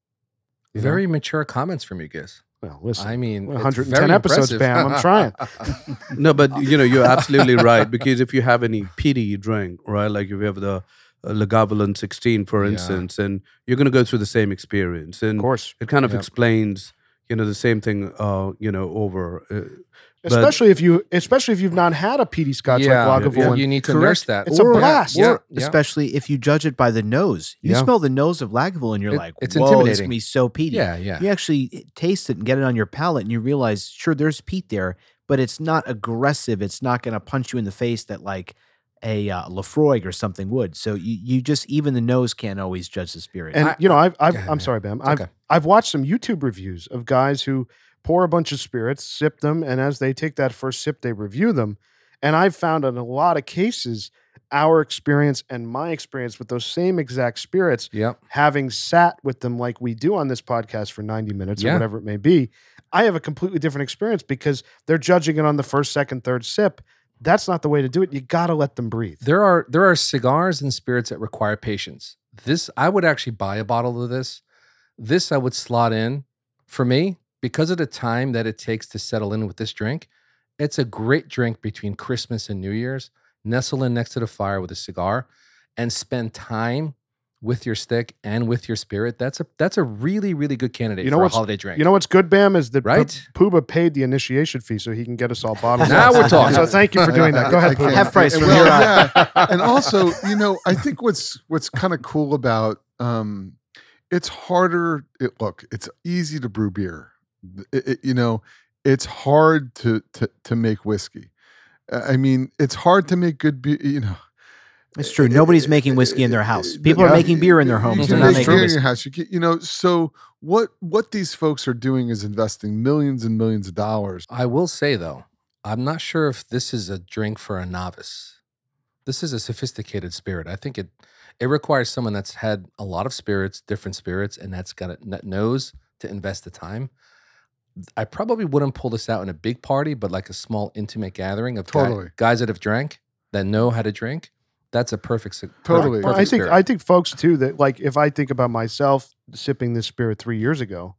you know? Very mature comments from you guys. Well, listen, I mean, 110 episodes, impressive. Bam. I'm trying. No, but you know, you're absolutely right because if you have any peaty drink, right, like if you have the Lagavulin 16, for Yeah. instance, and you're going to go through the same experience, and Of course. it kind of Yep. explains, you know, the same thing, uh, you know, over. Uh, But- Especially if you, especially if you've not had a peaty scotch yeah, like yeah, Lagavulin. you need to Correct. nurse that. It's a blast. Yeah, Or yeah. especially if you judge it by the nose. You Yeah. smell the nose of Lagavulin and you're It- like, it's whoa, this is intimidating. gonna be so peaty. yeah, yeah. You actually taste it and get it on your palate and you realize, sure, there's peat there, but it's not aggressive. It's not gonna punch you in the face that like a uh, Laphroaig or something would. So you, you just even the nose can't always judge the spirit. And I- you know, I've, I've, ahead, I'm man. sorry, Bam. I've okay. I've watched some YouTube reviews of guys who pour a bunch of spirits, sip them, and as they take that first sip, they review them. And I've found in a lot of cases, our experience and my experience with those same exact spirits, Yep. having sat with them like we do on this podcast for 90 minutes or whatever it may be, I have a completely different experience because they're judging it on the first, second, third sip. That's not the way to do it. You got to let them breathe. There are there are cigars and spirits that require patience. This I would actually buy a bottle of this. This I would slot in for me because of the time that it takes to settle in with this drink. It's a great drink between Christmas and New Year's. Nestle in next to the fire with a cigar and spend time with your stick and with your spirit. That's a that's a really really good candidate You know for a holiday drink. You know what's good, Bam, is that Pu- Right? Puba paid the initiation fee so he can get us all bottles. Now we're talking. So thank you for doing that. Go ahead, can't- Half price and from well, here on. yeah. and also, you know, I think what's what's kind of cool about um, it's harder. It, look, it's easy to brew beer. It- it- you know, it's hard to to to make whiskey. I I mean, it's hard to make good beer. You know, It's true. Nobody's making whiskey in their house. People are making beer in their you homes. can They're not making beer in whiskey. your house. You, can, you know, so what what these folks are doing is investing millions and millions of dollars. I will say though, I'm not sure if this is a drink for a novice. This is a sophisticated spirit. I think it it requires someone that's had a lot of spirits, different spirits, and that's got a, that knows to invest the time. I probably wouldn't pull this out in a big party, but like a small intimate gathering of guy- Totally. guys that have drank that know how to drink. That's a perfect. ci- perfect- Totally. I think spirit. I think folks too that like if I think about myself sipping this spirit three years ago,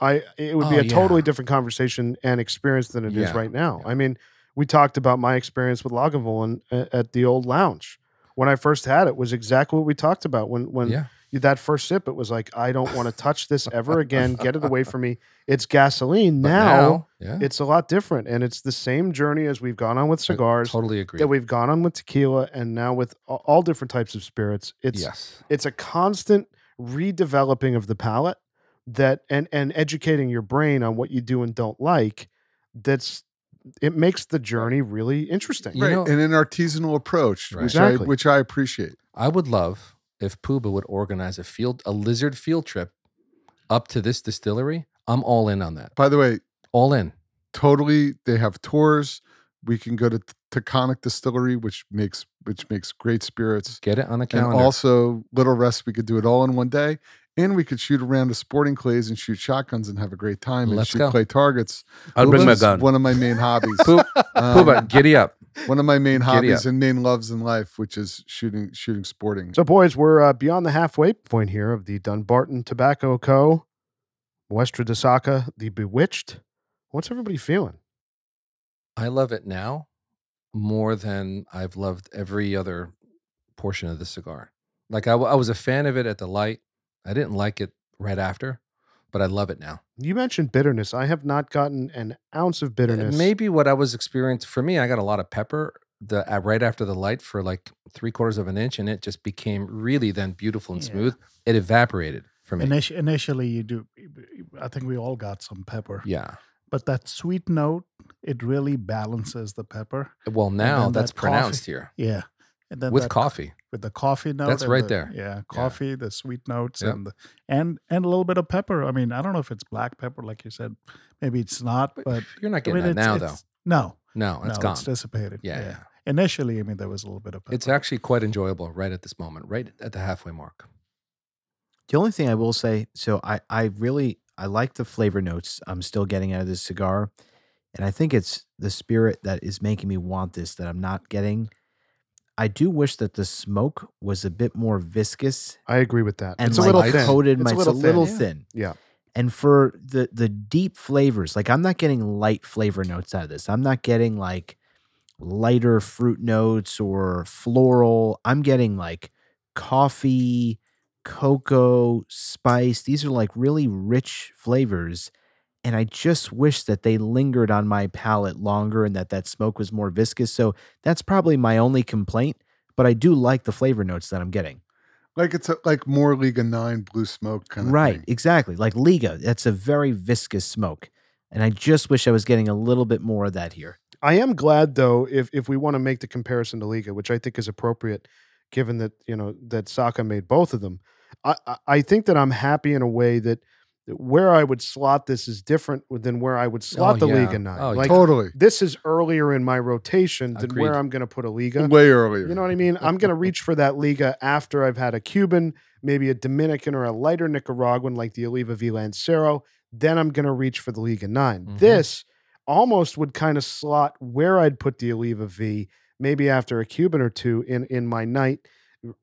I it would be Oh, a totally different conversation and experience than it is Yeah, right now. yeah. I mean, we talked about my experience with Lagavulin at, at the old lounge when I first had it was exactly what we talked about when when yeah. you- that first sip it was like I don't want to touch this ever again. Get it away from me. It's gasoline. But Now, yeah, it's a lot different and it's the same journey as we've gone on with I cigars totally agree. that we've gone on with tequila and now with all different types of spirits. It's yes. it's a constant redeveloping of the palate that and and educating your brain on what you do and don't like that's it makes the journey really interesting You right, know- and an artisanal approach, Right. which I Exactly. which I appreciate. I would love if Puba would organize a field, a lizard field trip up to this distillery. I'm all in on that. By the way, All in. totally, they have tours. We can go to Taconic Distillery, which makes which makes great spirits, Get it on the and also Little Rest. We could do it all in one day, and we could shoot around to sporting clays and shoot shotguns and have a great time and Let's shoot go. clay targets. I'll bring my That's gun. One of my main hobbies. Pu- Um, Puba, giddy up. One of my main hobbies and main loves in life, which is shooting shooting sporting. so boys we're uh, beyond the halfway point here of the dunbarton tobacco co Muestra De Saka the bewitched what's everybody feeling I love it now more than I've loved every other portion of the cigar. Like I was a fan of it at the light. I didn't like it right after, but I love it now. you mentioned bitterness i have not gotten an ounce of Uh, bitterness Maybe what I was experiencing for me, I got a lot of pepper the uh, right after the light for like three quarters of an inch, and it just became really then beautiful and Yeah. smooth. It evaporated for me. Initi- initially, you do. I think we all got some pepper, yeah. but that sweet note it really balances the pepper. Well, now that's that coffee- pronounced here Yeah, and then with that, coffee. with the coffee note. That's right the- there. Yeah, coffee, the sweet notes, Yep. and the, and and a little bit of pepper. I mean, I don't know if it's black pepper, like you said. Maybe it's not, But but You're not I getting mean, that it's, now, it's- No, though. No, it's no, gone. it's dissipated. yeah, yeah. Initially, I mean, there was a little bit of pepper. It's actually quite enjoyable right at this moment, right at the halfway mark. The only thing I will say, so I, I really I like the flavor notes I'm still getting out of this cigar. And I think it's the spirit that is making me want this that I'm not getting. I do wish that the smoke was a bit more viscous i agree with that and it's a little thin coated. it's my- a little, it's a little thin. thin. Yeah. And for the the deep flavors, like I'm not getting light flavor notes out of this. I'm not getting like lighter fruit notes or floral. I'm getting like coffee, cocoa, spice. These are like really rich flavors. And I just wish that they lingered on my palate longer and that that smoke was more viscous. So that's probably my only complaint. But I do like the flavor notes that I'm getting. Like it's a, like more Liga Nine blue smoke kind of right, thing. exactly. Like Liga, that's a very viscous smoke. And I just wish I was getting a little bit more of that here. I am glad though, if if we want to make the comparison to Liga, which I think is appropriate, given that you know that Saka made both of them. I I- I think that I'm happy in a way that, that where I would slot this is different than where I would slot Oh, the yeah. Liga nine. Oh, like totally. this is earlier in my rotation than where I'm going to put a Liga. Way earlier. You know what I mean? I'm going to reach for that Liga after I've had a Cuban, maybe a Dominican or a lighter Nicaraguan like the Oliva V Lancero. Then I'm going to reach for the Liga 9. Mhm. This almost would kind of slot where I'd put the Oliva V, maybe after a Cuban or two in, in my night.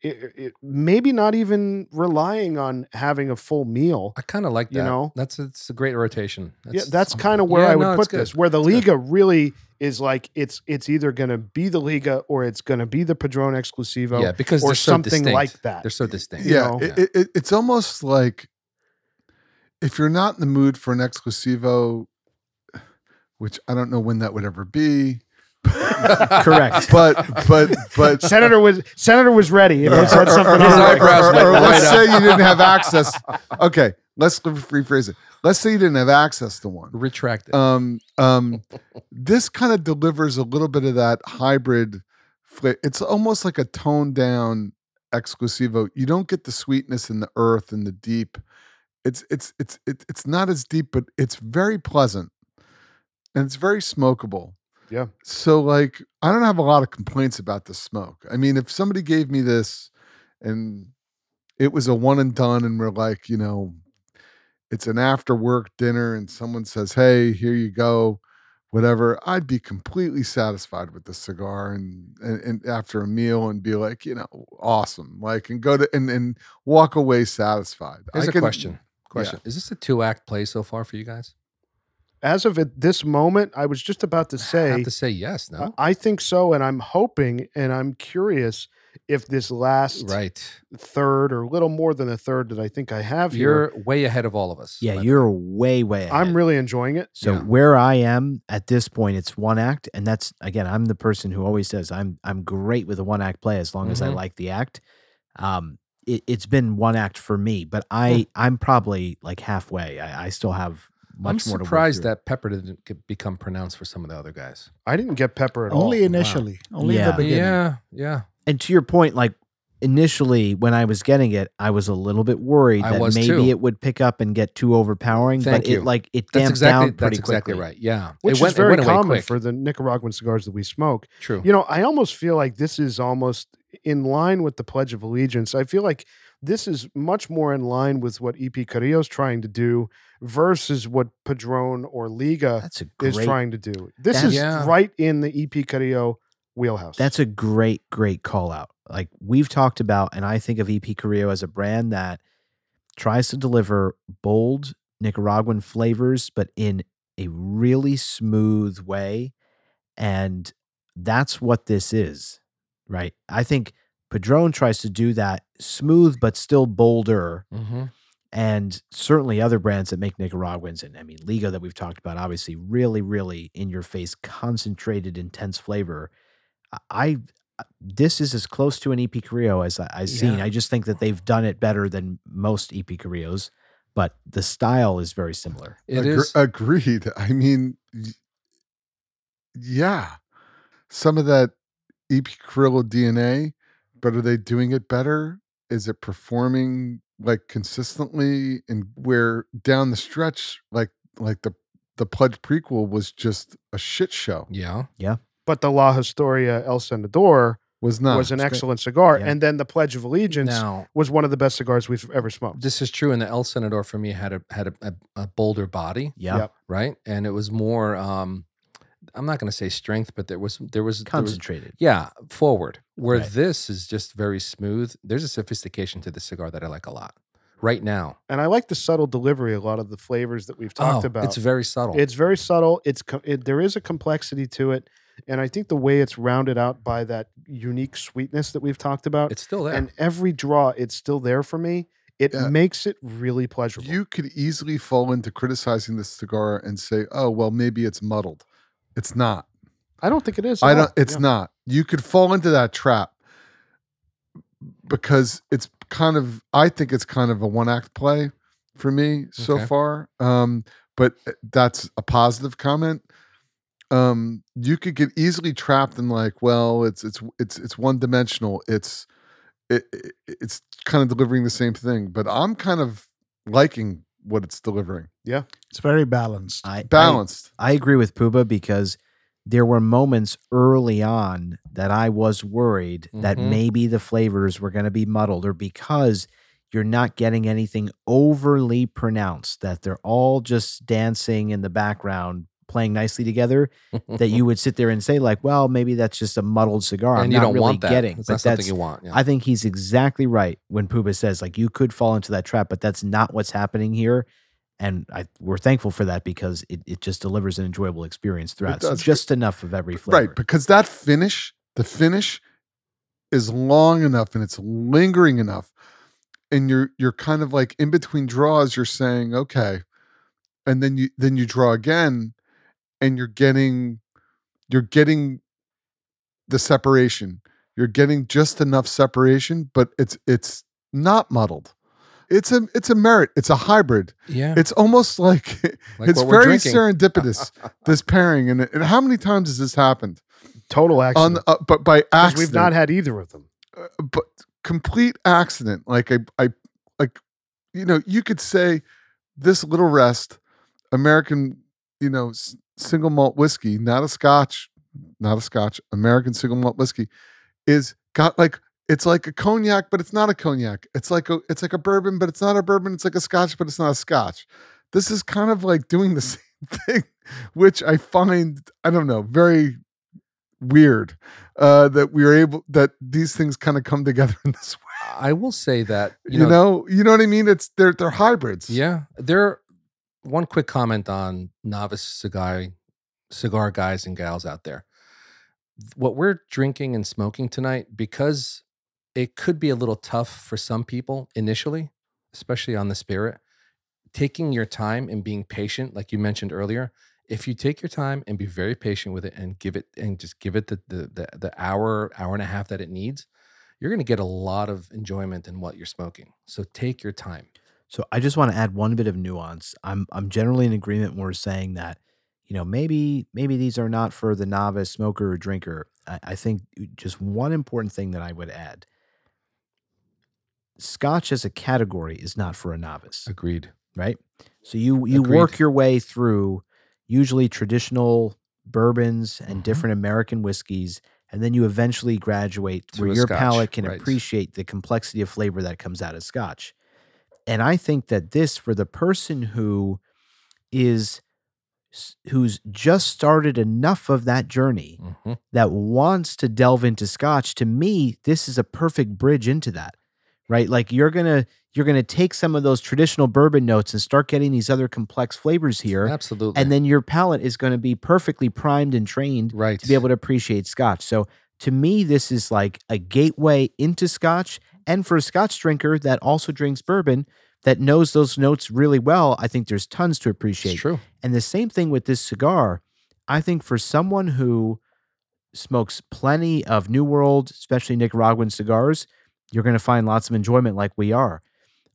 It- it- maybe not even relying on having a full meal. I kind of like that. You know? that's it's a great rotation. yeah, that's kind of where yeah, I would no, put this. Where the It's good. Liga really is like it's it's either going to be the Liga or it's going to be the Padron Exclusivo yeah because or they're so something distinct. like that. They're so distinct. you yeah, know? it, it, it's almost like if you're not in the mood for an exclusivo, which I don't know when that would ever be. Correct. But but but Senator was Senator was ready. If or- he said something or- His on or- or- or right let's up. say you didn't have access. Okay, let's rephrase it. Let's say you didn't have access to one. Retract it. Um, um, this kind of delivers a little bit of that hybrid. Fla- it's almost like a toned down exclusivo. You don't get the sweetness and the earth and the deep. It's it's it's it, it's not as deep, but it's very pleasant, and it's very smokable. Yeah. So like, I don't have a lot of complaints about the smoke. I mean, if somebody gave me this, and it was a one and done, and we're like, you know, it's an after work dinner and someone says, "Hey, here you go," whatever, I'd be completely satisfied with the cigar and, and and after a meal and be like, you know, awesome, like and go to and and walk away satisfied. Here's I a can- question. Question: Is this a two act play so far for you guys? As of at this moment, I was just about to I say, have to say yes. No. I think so, and I'm hoping, and I'm curious if this last right. third or a little more than a third that I think I have here. You're way ahead of all of us. Yeah, you're way, way ahead. I'm really enjoying it. So Yeah. where I am at this point, it's one act, and that's again, I'm the person who always says I'm I'm great with a one act play as long as I Mhm. like the act. Um, it, it's been one act for me, but I I'm probably like halfway. I, I still have much I'm more. surprised to work that Pepper didn't get, become pronounced for some of the other guys. I didn't get pepper at all. Only initially. Only in Yeah. the beginning. Yeah, yeah. And to your point, like initially when I was getting it, I was a little bit worried I that was maybe too. it would pick up and get too overpowering. Thank but you. it like it That's damped exactly down pretty that's exactly quickly. right. Yeah, which it went, is very it went away common quick. for the Nicaraguan cigars that we smoke. True. You know, I almost feel like this is almost in line with the Pledge of Allegiance. I feel like this is much more in line with what EP Carrillo is trying to do versus what Padron or Liga a is trying to do. This is Yeah. right in the EP Carrillo wheelhouse. That's a great, great call out. Like we've talked about, and I think of EP Carrillo as a brand that tries to deliver bold Nicaraguan flavors, but in a really smooth way. And that's what this is, right? I think Padron tries to do that smooth, but still bolder. hmm And certainly other brands that make Nicaraguans, and I mean, Liga that we've talked about, obviously, really, really in your face, concentrated, intense flavor. I, I this is as close to an EP Carrillo as I, I've seen. Yeah. I just think that they've done it better than most EP Carrillos, but the style is very similar. It Agre- is. agreed. I mean, yeah, some of that EP Carrillo DNA, but are they doing it better? Is it performing like consistently? And where down the stretch, like like the the Pledge prequel was just a shit show. yeah. Yeah. But the La Historia El Senador Was not was an excellent cigar. Yeah. And then the Pledge of Allegiance Now was one of the best cigars we've ever smoked. this is true, and the El Senador for me had a had a, a, a bolder body, Yeah. Yep. right? And it was more. um I'm not going to say strength, but there was there was, there was Concentrated. yeah forward. Where Right. this is just very smooth. There's a sophistication to the cigar that I like a lot. right now. And I like the subtle delivery. A lot of the flavors that we've talked Oh, about. It's very subtle. It's very subtle. It's it, there is a complexity to it, and I think the way it's rounded out by that unique sweetness that we've talked about, it's still there. and every draw, it's still there for me. It Yeah. makes it really pleasurable. You could easily fall into criticizing this cigar and say, "Oh, well, maybe it's muddled." It's not. I don't think it is. I don't. It's Yeah. not. You could fall into that trap because it's kind of. I think it's kind of a one act play for me so Okay. far. Um, but that's a positive comment. Um, you could get easily trapped in like, well, it's it's it's it's one dimensional. It's it, it it's kind of delivering the same thing. But I'm kind of liking what it's delivering. Yeah, it's very balanced. I, I Balanced. I agree with Puba because there were moments early on that I was worried that Mhm. maybe the flavors were going to be muddled or because you're not getting anything overly pronounced, that they're all just dancing in the background, playing nicely together, that you would sit there and say, like, well, maybe that's just a muddled cigar. I'm and you not don't really want that. getting. It's but not something that's you want. Yeah. I think he's exactly right when Puba says like you could fall into that trap, but that's not what's happening here. And I, we're thankful for that because it, it just delivers an enjoyable experience throughout. So does. just enough of every flavor. Right, because that finish, the finish is long enough and it's lingering enough. And you're you're kind of like in between draws, you're saying, okay. And then you then you draw again and you're getting you're getting the separation. You're getting just enough separation, but it's it's not muddled. It's a it's a merit. It's a hybrid. yeah. It's almost like Like it's very serendipitous this pairing and, and how many times has this happened total accident. the, uh, but by 'Cause accident we've not had either of them. uh, but complete accident like I I like you know you could say this little rest American you know s- single malt whiskey not a scotch not a scotch American single malt whiskey is got like it's like a cognac but it's not a cognac. It's like a it's like a bourbon but it's not a bourbon it's like a scotch but it's not a scotch. This is kind of like doing the same thing which I find I don't know very weird uh that we are able that these things kind of come together in this way. I will say that you, know, you know what i mean? It's they're they're hybrids. Yeah, there. One quick comment on novice cigar cigar guys and gals out there. What we're drinking and smoking tonight, because it could be a little tough for some people initially, especially on the spirit. Taking your time and being patient, like you mentioned earlier, if you take your time and be very patient with it and give it and just give it the the the, the hour hour and a half that it needs, you're going to get a lot of enjoyment in what you're smoking. So take your time. So I just want to add one bit of nuance. I'm I'm generally in agreement when we're saying that, you know, maybe maybe these are not for the novice smoker or drinker. I, I think just one important thing that I would add. Scotch as a category is not for a novice. Agreed. right? So you you Agreed. work your way through usually traditional bourbons and Mhm. different American whiskeys, and then you eventually graduate To where a your Scotch, palate can right. appreciate the complexity of flavor that comes out of Scotch. And I think that this for the person who is who's just started enough of that journey Mhm. that wants to delve into scotch to me this is a perfect bridge into that right like you're gonna you're gonna take some of those traditional bourbon notes and start getting these other complex flavors here Absolutely. and then your palate is going to be perfectly primed and trained right to be able to appreciate scotch so to me this is like a gateway into scotch and for a scotch drinker that also drinks bourbon that knows those notes really well i think there's tons to appreciate It's true. and the same thing with this cigar. I think for someone who smokes plenty of New World, especially Nicaraguan cigars, you're going to find lots of enjoyment like we are.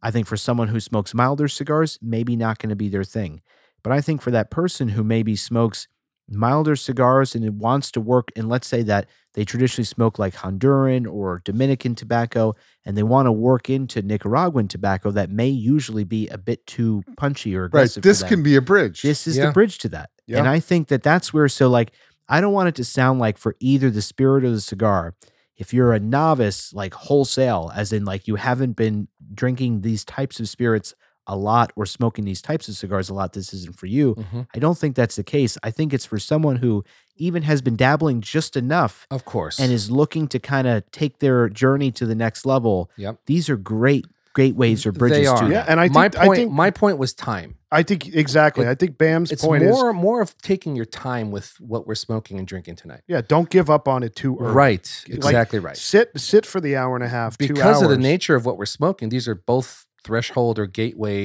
I think for someone who smokes milder cigars, maybe not going to be their thing. But I think for that person who maybe smokes milder cigars and it wants to work, and let's say that they traditionally smoke like Honduran or Dominican tobacco, and they want to work into Nicaraguan tobacco that may usually be a bit too hmm. punchy or aggressive. right this for them. can be a bridge This is Yeah. the bridge to that. Yeah. And I think that that's where, so like, I don't want it to sound like for either the spirit or the cigar, if you're a novice, like wholesale, as in like you haven't been drinking these types of spirits a lot or smoking these types of cigars a lot, this isn't for you. Mhm. I don't think that's the case. I think it's for someone who even has been dabbling just enough Of course. and is looking to kind of take their journey to the next level. Yep. These are great gateways or bridges they to are. that. Yeah, and I my think- I point, think- my point was time. I think exactly. It- I think Bam's It's point is more more of taking your time with what we're smoking and drinking tonight. yeah, don't give up on it too early. Right, Like, exactly right. Sit sit for the hour and a half, two Because of the nature of what we're smoking, these are both threshold or gateway,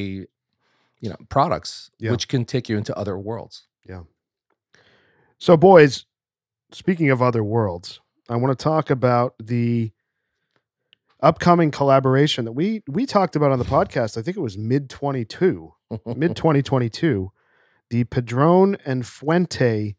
you know, products, Yeah. which can take you into other worlds. Yeah. So, boys, speaking of other worlds, I want to talk about the upcoming collaboration that we we talked about on the podcast. I think it was mid twenty two, mid twenty twenty two, the Padron and Fuente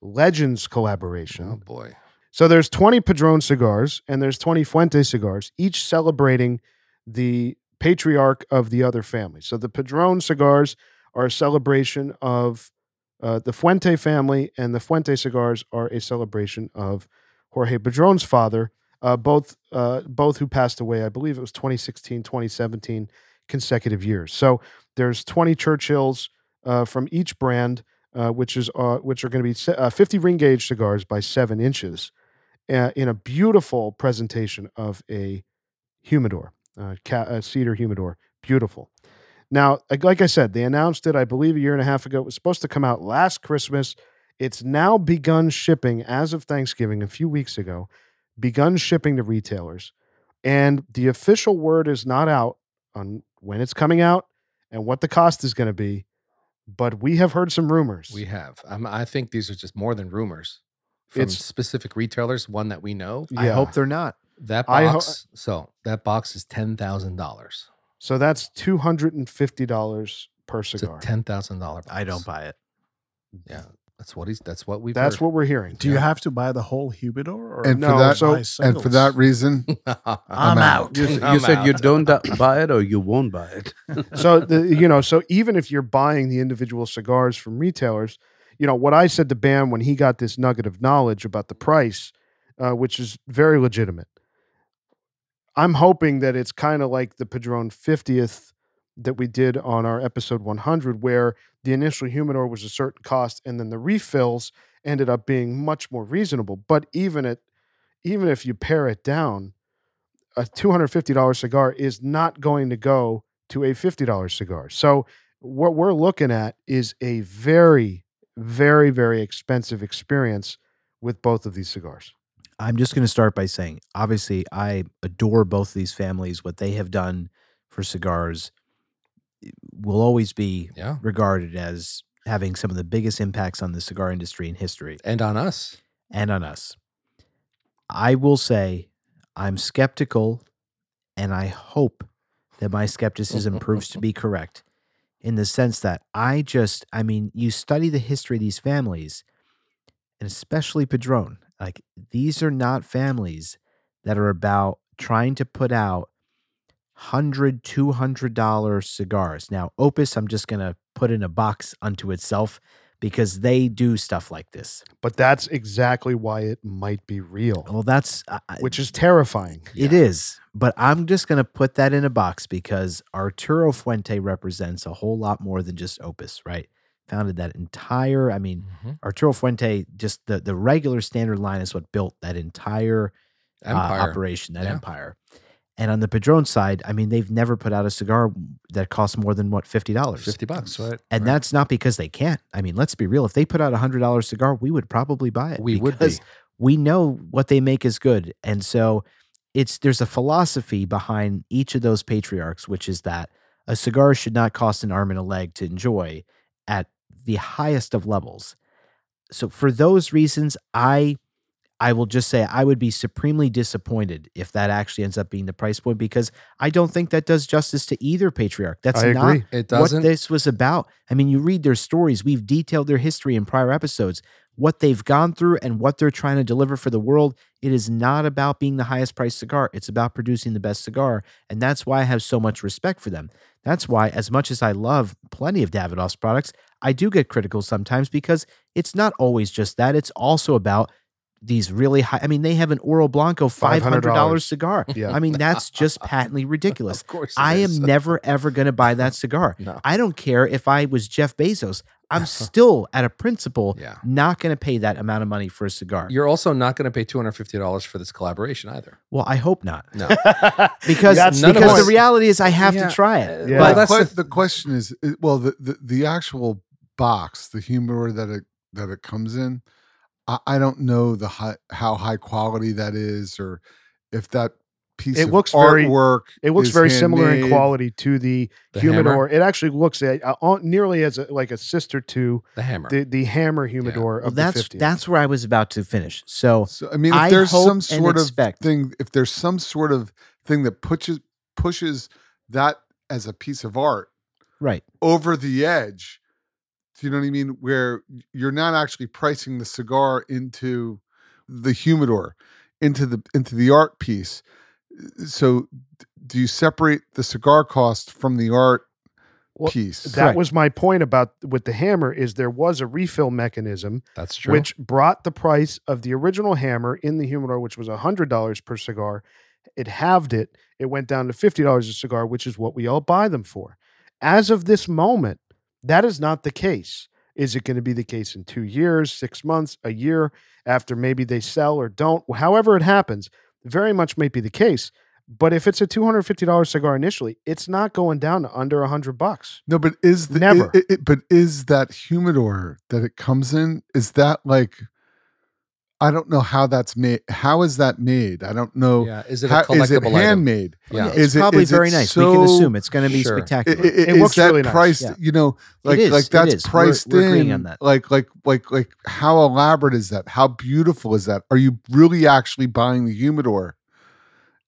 Legends collaboration. oh boy. So there's 20 Padron cigars and there's 20 Fuente cigars, each celebrating the patriarch of the other family. So the Padron cigars are a celebration of uh, the Fuente family, and the Fuente cigars are a celebration of Jorge Padron's father, uh, both uh, both who passed away. I believe it was 2016, 2017 consecutive years. So there's 20 Churchills uh, from each brand, uh, which is uh, which are going to be se- uh, 50 ring gauge cigars by seven inches, in a beautiful presentation of a humidor, uh, ca- a cedar humidor. Beautiful. Now, like, like I said, they announced it, I believe, a year and a half ago. It was supposed to come out last Christmas. It's now begun shipping as of Thanksgiving, a few weeks ago, begun shipping to retailers. And the official word is not out on when it's coming out and what the cost is going to be. But we have heard some rumors. We have. Um, I think these are just more than rumors from It's- specific retailers. One that we know. I hope they're not. That I ho- box. so that box is ten thousand dollars. so. That's two hundred and fifty dollars per It's a cigar. ten thousand dollar. I don't buy it. Yeah, that's what he's. That's what we've. That's heard. what we're hearing. Do you have to buy the whole humidor? Or And No, for that, so- and for that reason, I'm I'm out. out. You, s- you I'm said you don't buy it or you won't buy it. so the, you know so even if you're buying the individual cigars from retailers you know what i said to bam when he got this nugget of knowledge about the price uh, which is very legitimate i'm hoping that it's kind of like the padron 50th that we did on our episode 100 where the initial humidor was a certain cost and then the refills ended up being much more reasonable but even at even if you pare it down a $250 cigar is not going to go to a $50 cigar. So what we're looking at is a very very very expensive experience with both of these cigars. I'm just going to start by saying, obviously, I adore both these families. What they have done for cigars eh, will always be yeah, regarded as having some of the biggest impacts on the cigar industry in history and on us. and on us. I will say I'm skeptical, and I hope that my skepticism proves to be correct in the sense that I just, I mean, you study the history of these families, and especially Padron, like these are not families that are about trying to put out hundred, two hundred dollar cigars. Now, Opus, I'm just gonna put in a box unto itself because they do stuff like this. But that's exactly why it might be real, Well, that's I- I- which is terrifying. It is, but I'm just going to put that in a box because Arturo Fuente represents a whole lot more than just Opus, right? Founded that entire, I mean, Mhm. Arturo Fuente, just the, the regular standard line is what built that entire uh, operation, that Yeah. empire. And on the Padron side, I mean, they've never put out a cigar that costs more than what, $50? Fifty bucks. Right. And right. that's not because they can't. I mean, let's be real. If they put out a hundred dollar cigar, we would probably buy it. We would be. we know what they make is good. And so it's there's a philosophy behind each of those patriarchs, which is that a cigar should not cost an arm and a leg to enjoy at the highest of levels. So for those reasons, I I will just say I would be supremely disappointed if that actually ends up being the price point because I don't think that does justice to either patriarch. That's I not agree. It what doesn't. this was about. I mean, you read their stories, we've detailed their history in prior episodes, what they've gone through and what they're trying to deliver for the world. It is not about being the highest priced cigar, it's about producing the best cigar. And that's why I have so much respect for them. That's why, as much as I love plenty of Davidoff's products, I do get critical sometimes because it's not always just that. It's also about these really high. I mean, they have an Oro Blanco five hundred dollars cigar. Yeah. I mean, that's just patently ridiculous. Of course, I is. am never ever going to buy that cigar. No. I don't care if I was Jeff Bezos. I'm still at a principle Yeah. not going to pay that amount of money for a cigar. You're also not going to pay two hundred fifty dollars for this collaboration either. well, I hope not. No, Because the because the reality is I have Yeah. to try it. Uh, yeah. Well, the, that's the, the question is, uh, well, the, the the actual box, the humidor that it that it comes in, I, I don't know the high, how high quality that is, or if that piece It of looks very- artwork. It looks is very similar in quality to the, The humidor. hammer? It actually looks uh, uh, nearly as a, like a sister to the hammer. the, the hammer humidor Well, of that's the that's where I was about to finish. So So I mean, if I there's some sort of expect- thing, if there's some sort of thing that pushes pushes that as a piece of art right, over the edge, do you know what I mean? Where you're not actually pricing the cigar into the humidor, into the into the art piece. Uh, so, do you separate the cigar cost from the art Well, piece? that Correct. was my point about with the hammer is there was a refill mechanism That's true. which brought the price of the original hammer in the humidor, which was $100 per cigar. It halved it. It went down to $50 a cigar, which is what we all buy them for. As of this moment, that is not the case. Is it going to be the case in two years, six months, a year after maybe they sell or don't? However, it happens, very much may be the case. But if it's a $250 cigar initially, it's not going down to under 100 bucks. No, but is the Never. It, it- but is that humidor that it comes in? Is that like? I don't know how that's made. How is that made? I don't know. yeah, is it a How, collectible is it item? handmade? Yeah. it's Is it- probably is it very nice. we can assume it's going to be Sure. I- spectacular. I- It is looks that really nice, priced? yeah. You know, like is, like it that's is. We're- priced we're in. on that. Like like like like how elaborate is that? How beautiful is that? Are you really actually buying the humidor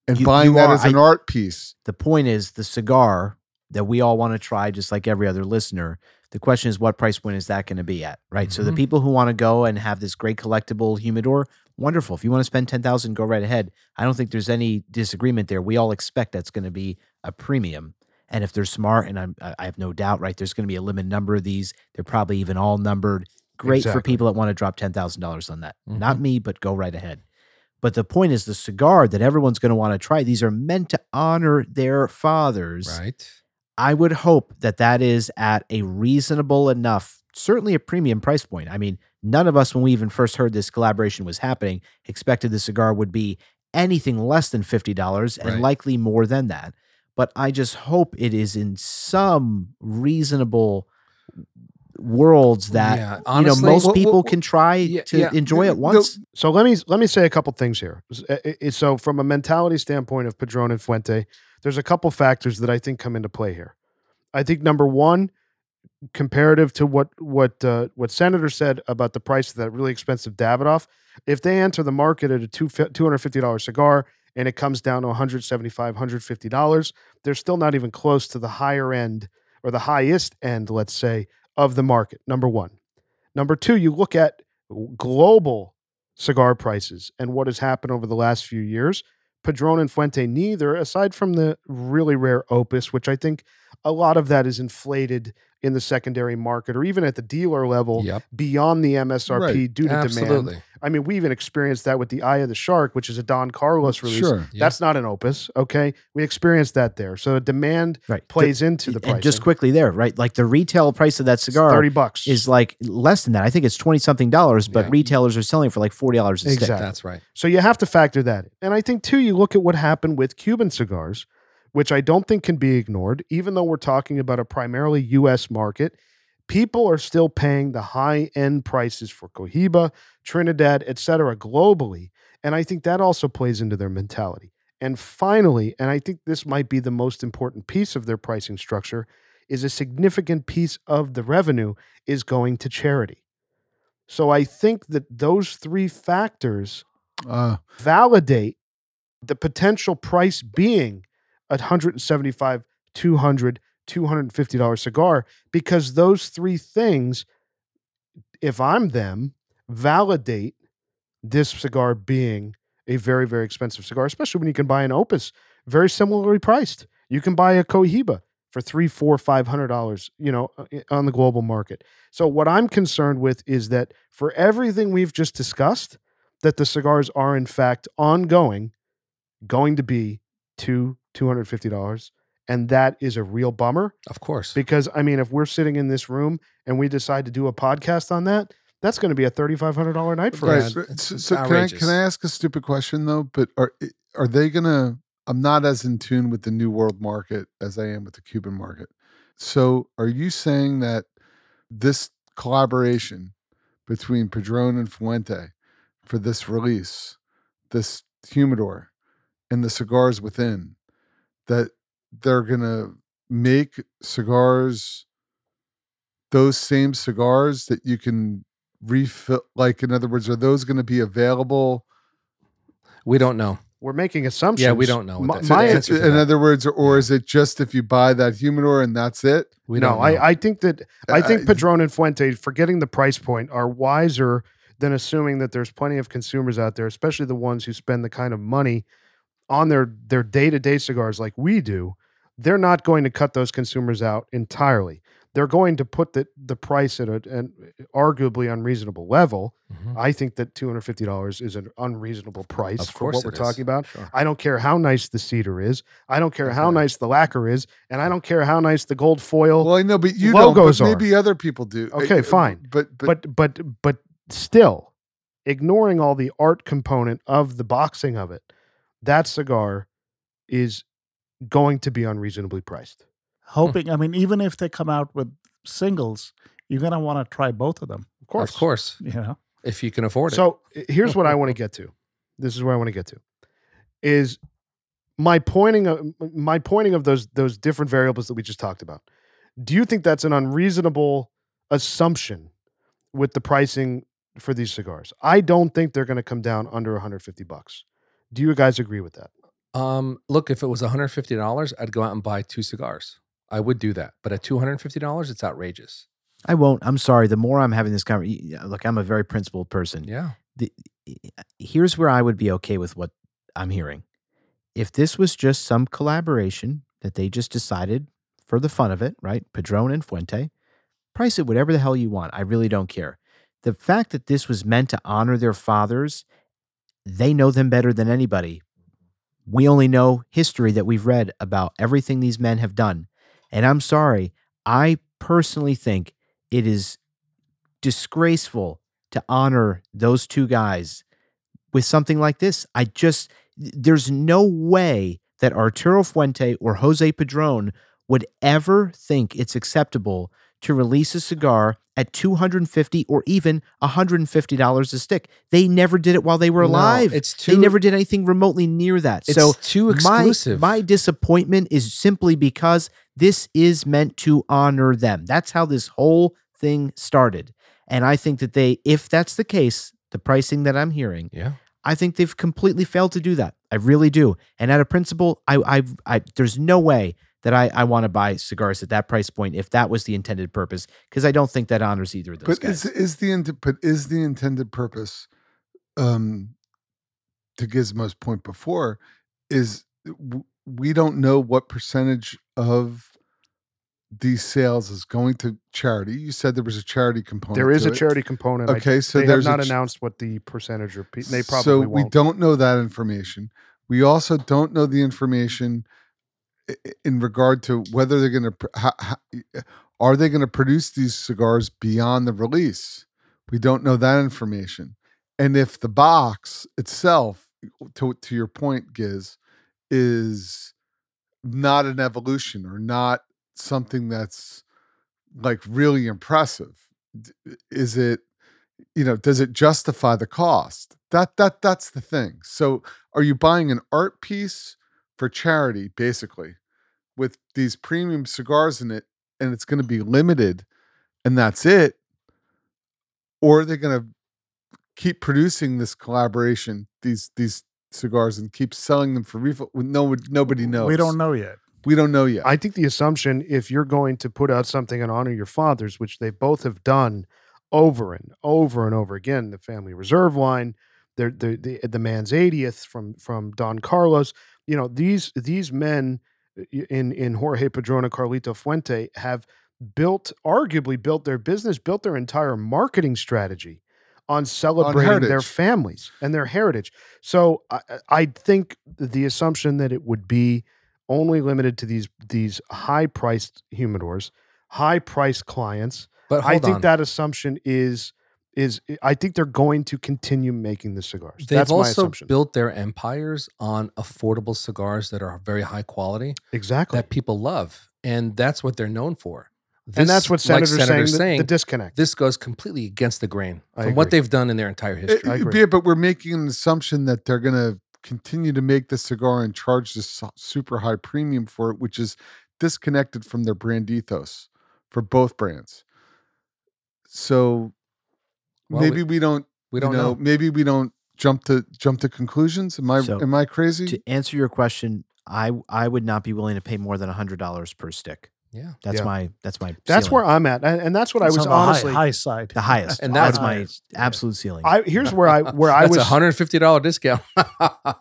and You- buying you that are. as an I- art piece? the point is the cigar that we all want to try, just like every other listener. The question is, what price point is that going to be at? Right. So the Mhm. people who want to go and have this great collectible humidor, wonderful. If you want to spend ten thousand, go right ahead. I don't think there's any disagreement there. We all expect that's going to be a premium. And if they're smart, and I'm, I have no doubt, right, there's going to be a limited number of these. They're probably even all numbered. Great for people that want to drop ten thousand dollars on that. Mhm. Not me, but go right ahead. But the point is, the cigar that everyone's going to want to try. These are meant to honor their fathers. right? I would hope that that is at a reasonable enough, certainly a premium price point. I mean, none of us, when we even first heard this collaboration was happening, expected the cigar would be anything less than $50 and Right. likely more than that. But I just hope it is in some reasonable worlds that Yeah, you know most Well, people well, can try yeah, to yeah. enjoy it once. So let me let me say a couple things here. S- i- i- So from a mentality standpoint of Padron and Fuente, there's a couple factors that I think come into play here. I think number one, comparative to what what uh, what Senator said about the price of that really expensive Davidoff, if they enter the market at a two hundred fifty dollars cigar and it comes down to one hundred seventy five, hundred fifty dollars, they're still not even close to the higher end or the highest end, let's say, of the market. Number one. Number two, you look at global cigar prices and what has happened over the last few years. Padron and Fuente, neither, aside from the really rare Opus, which I think a lot of that is inflated in the secondary market or even at the dealer level Yep, beyond the MSRP Right. due to demand. I mean, we even experienced that with the Eye of the Shark, which is a Don Carlos mm, release. Sure. Yeah. That's not an Opus, okay? We experienced that there. So demand Right. plays into the price. and just quickly there, right? Like the retail price of that cigar 30 bucks. is like less than that. I think it's 20 something dollars, but Yeah. retailers are selling for like $40 a stick. Exactly. That's right. So you have to factor that in. And I think, too, you look at what happened with Cuban cigars, which I don't think can be ignored, even though we're talking about a primarily US market. People are still paying the high end prices for Cohiba, Trinidad, et cetera, globally. And I think that also plays into their mentality. And finally, and I think this might be the most important piece of their pricing structure, is a significant piece of the revenue is going to charity. So I think that those three factors Uh, validate the potential price being a 175 200 250 dollar cigar because those three things if i'm them validate this cigar being a very very expensive cigar especially when you can buy an opus very similarly priced. You can buy a cohiba for three four five hundred dollars you know uh, on the global market. So what i'm concerned with is that for everything we've just discussed that the cigars are in fact ongoing going to be two $250 and that is a real bummer Of course. because I mean if we're sitting in this room and we decide to do a podcast on that that's going to be a $3500 night for Right. us. It's- so it's so can I, can I ask a stupid question though? But are are they gonna? I'm not as in tune with the New World market as I am with the Cuban market. So are you saying that this collaboration between Padron and Fuente for this release, this humidor, and the cigars within, that they're gonna make cigars those same cigars that you can refill like in other words are those going to be available we don't know. We're making assumptions. Yeah, we don't know what My, my- in, answer in that. other words or Yeah. is it just if you buy that humidor and that's it We no, know. I, I think that uh, I think Padron and Fuente, forgetting the price point, are wiser than assuming that there's plenty of consumers out there, especially the ones who spend the kind of money on their their day to day cigars like we do. They're not going to cut those consumers out entirely. They're going to put the the price at a, an arguably unreasonable level. Mhm. I think that two hundred fifty dollars is an unreasonable price Of for what we're is. talking about. Sure. I don't care how nice the cedar is. I don't care how nice the lacquer is, and I don't care how nice the gold foil well i know but you logos don't but maybe other people do Okay, uh, fine. but but, but but but still ignoring all the art component of the boxing of it that cigar is going to be unreasonably priced. Hmm. Hoping, I mean, even if they come out with singles, you're gonna want to try both of them. of course Of course. You know, If you can afford it. so here's what i want to get to. This is where i want to get to is my pointing of my pointing of those those different variables that we just talked about. Do you think that's an unreasonable assumption with the pricing for these cigars? I don't think they're going to come down under 150 bucks do you guys agree with that Um, look, if it was $150, I'd go out and buy two cigars. I would do that. But at $250, it's outrageous. I won't. I'm sorry. The more I'm having this conversation, look, I'm a very principled person. Yeah. the, here's where I would be okay with what I'm hearing. If this was just some collaboration that they just decided for the fun of it, right? Padron and Fuente, price it whatever the hell you want. I really don't care. The fact that this was meant to honor their fathers, they know them better than anybody. We only know history that we've read about everything these men have done. And I'm sorry, I personally think it is disgraceful to honor those two guys with something like this. I just, there's no way that Arturo Fuente or Jose Padron would ever think it's acceptable to release a cigar at 250 or even $150 a stick. They never did it while they were No, alive. it's they never did anything remotely near that. It's so too my, exclusive. my disappointment is simply because this is meant to honor them. That's how this whole thing started. And I think that they, if that's the case, the pricing that I'm hearing, yeah. I think they've completely failed to do that. I really do. And at a principle, I, I, I there's no way that I, I want to buy cigars at that price point if that was the intended purpose, because I don't think that honors either of those but guys. is is the int- but is the intended purpose um to gizmo's point before is we don't know what percentage of these sales is going to charity you said there was a charity component there is to a it. charity component I- okay so they have there's a not ch- announced what the percentage or pe- they probably so won't we don't know that information we also don't know the information i- i- in regard to whether they're going to uh, are they going to produce these cigars beyond the release? We don't know that information. And if the box itself to, to your point giz is not an evolution or not something that's like really impressive is it you know does it justify the cost? That that that's the thing. So are you buying an art piece for charity basically with these premium cigars in it and it's going to be limited and that's it. Or are they going to keep producing this collaboration these these cigars and keep selling them for refill no nobody knows we don't know yet. we don't know yet. I think the assumption, if you're going to put out something in honor your fathers, which they both have done over and over and over again, the family reserve line, the the the, the man's 80th from from Don Carlos, you know these these men uh, in in Jorge Padron and Carlito Fuente have built, arguably built their business, built their entire marketing strategy on celebrating their families and their heritage. So I, I think the assumption that it would be only limited to these these high priced humidors, high priced clients. But I think on. that assumption is is I think they're going to continue making the cigars. They've That's my also assumption. built their empires on affordable cigars that are very high quality exactly. that people love, and that's what they're known for. and that's what This, like senators Senator's saying, the- saying. the, disconnect. this goes completely against the grain I from what they've done in their entire It- history. I it- agree. yeah, but we're making an assumption that they're going to continue to make the cigar and charge this super high premium for it, which is disconnected from their brand ethos for both brands. So Well, maybe we, don't. we don't know. Maybe we don't jump to jump to conclusions. Am I So, am I crazy? To answer your question, I I would not be willing to pay more than a hundred dollars per stick. Yeah, That's Yeah. my that's my. That's ceiling. where I'm at, and, and that's what I was on the high- honestly. high, side. the highest, And and that's that's my highest, absolute ceiling. I here's where I where I was a hundred fifty dollar discount.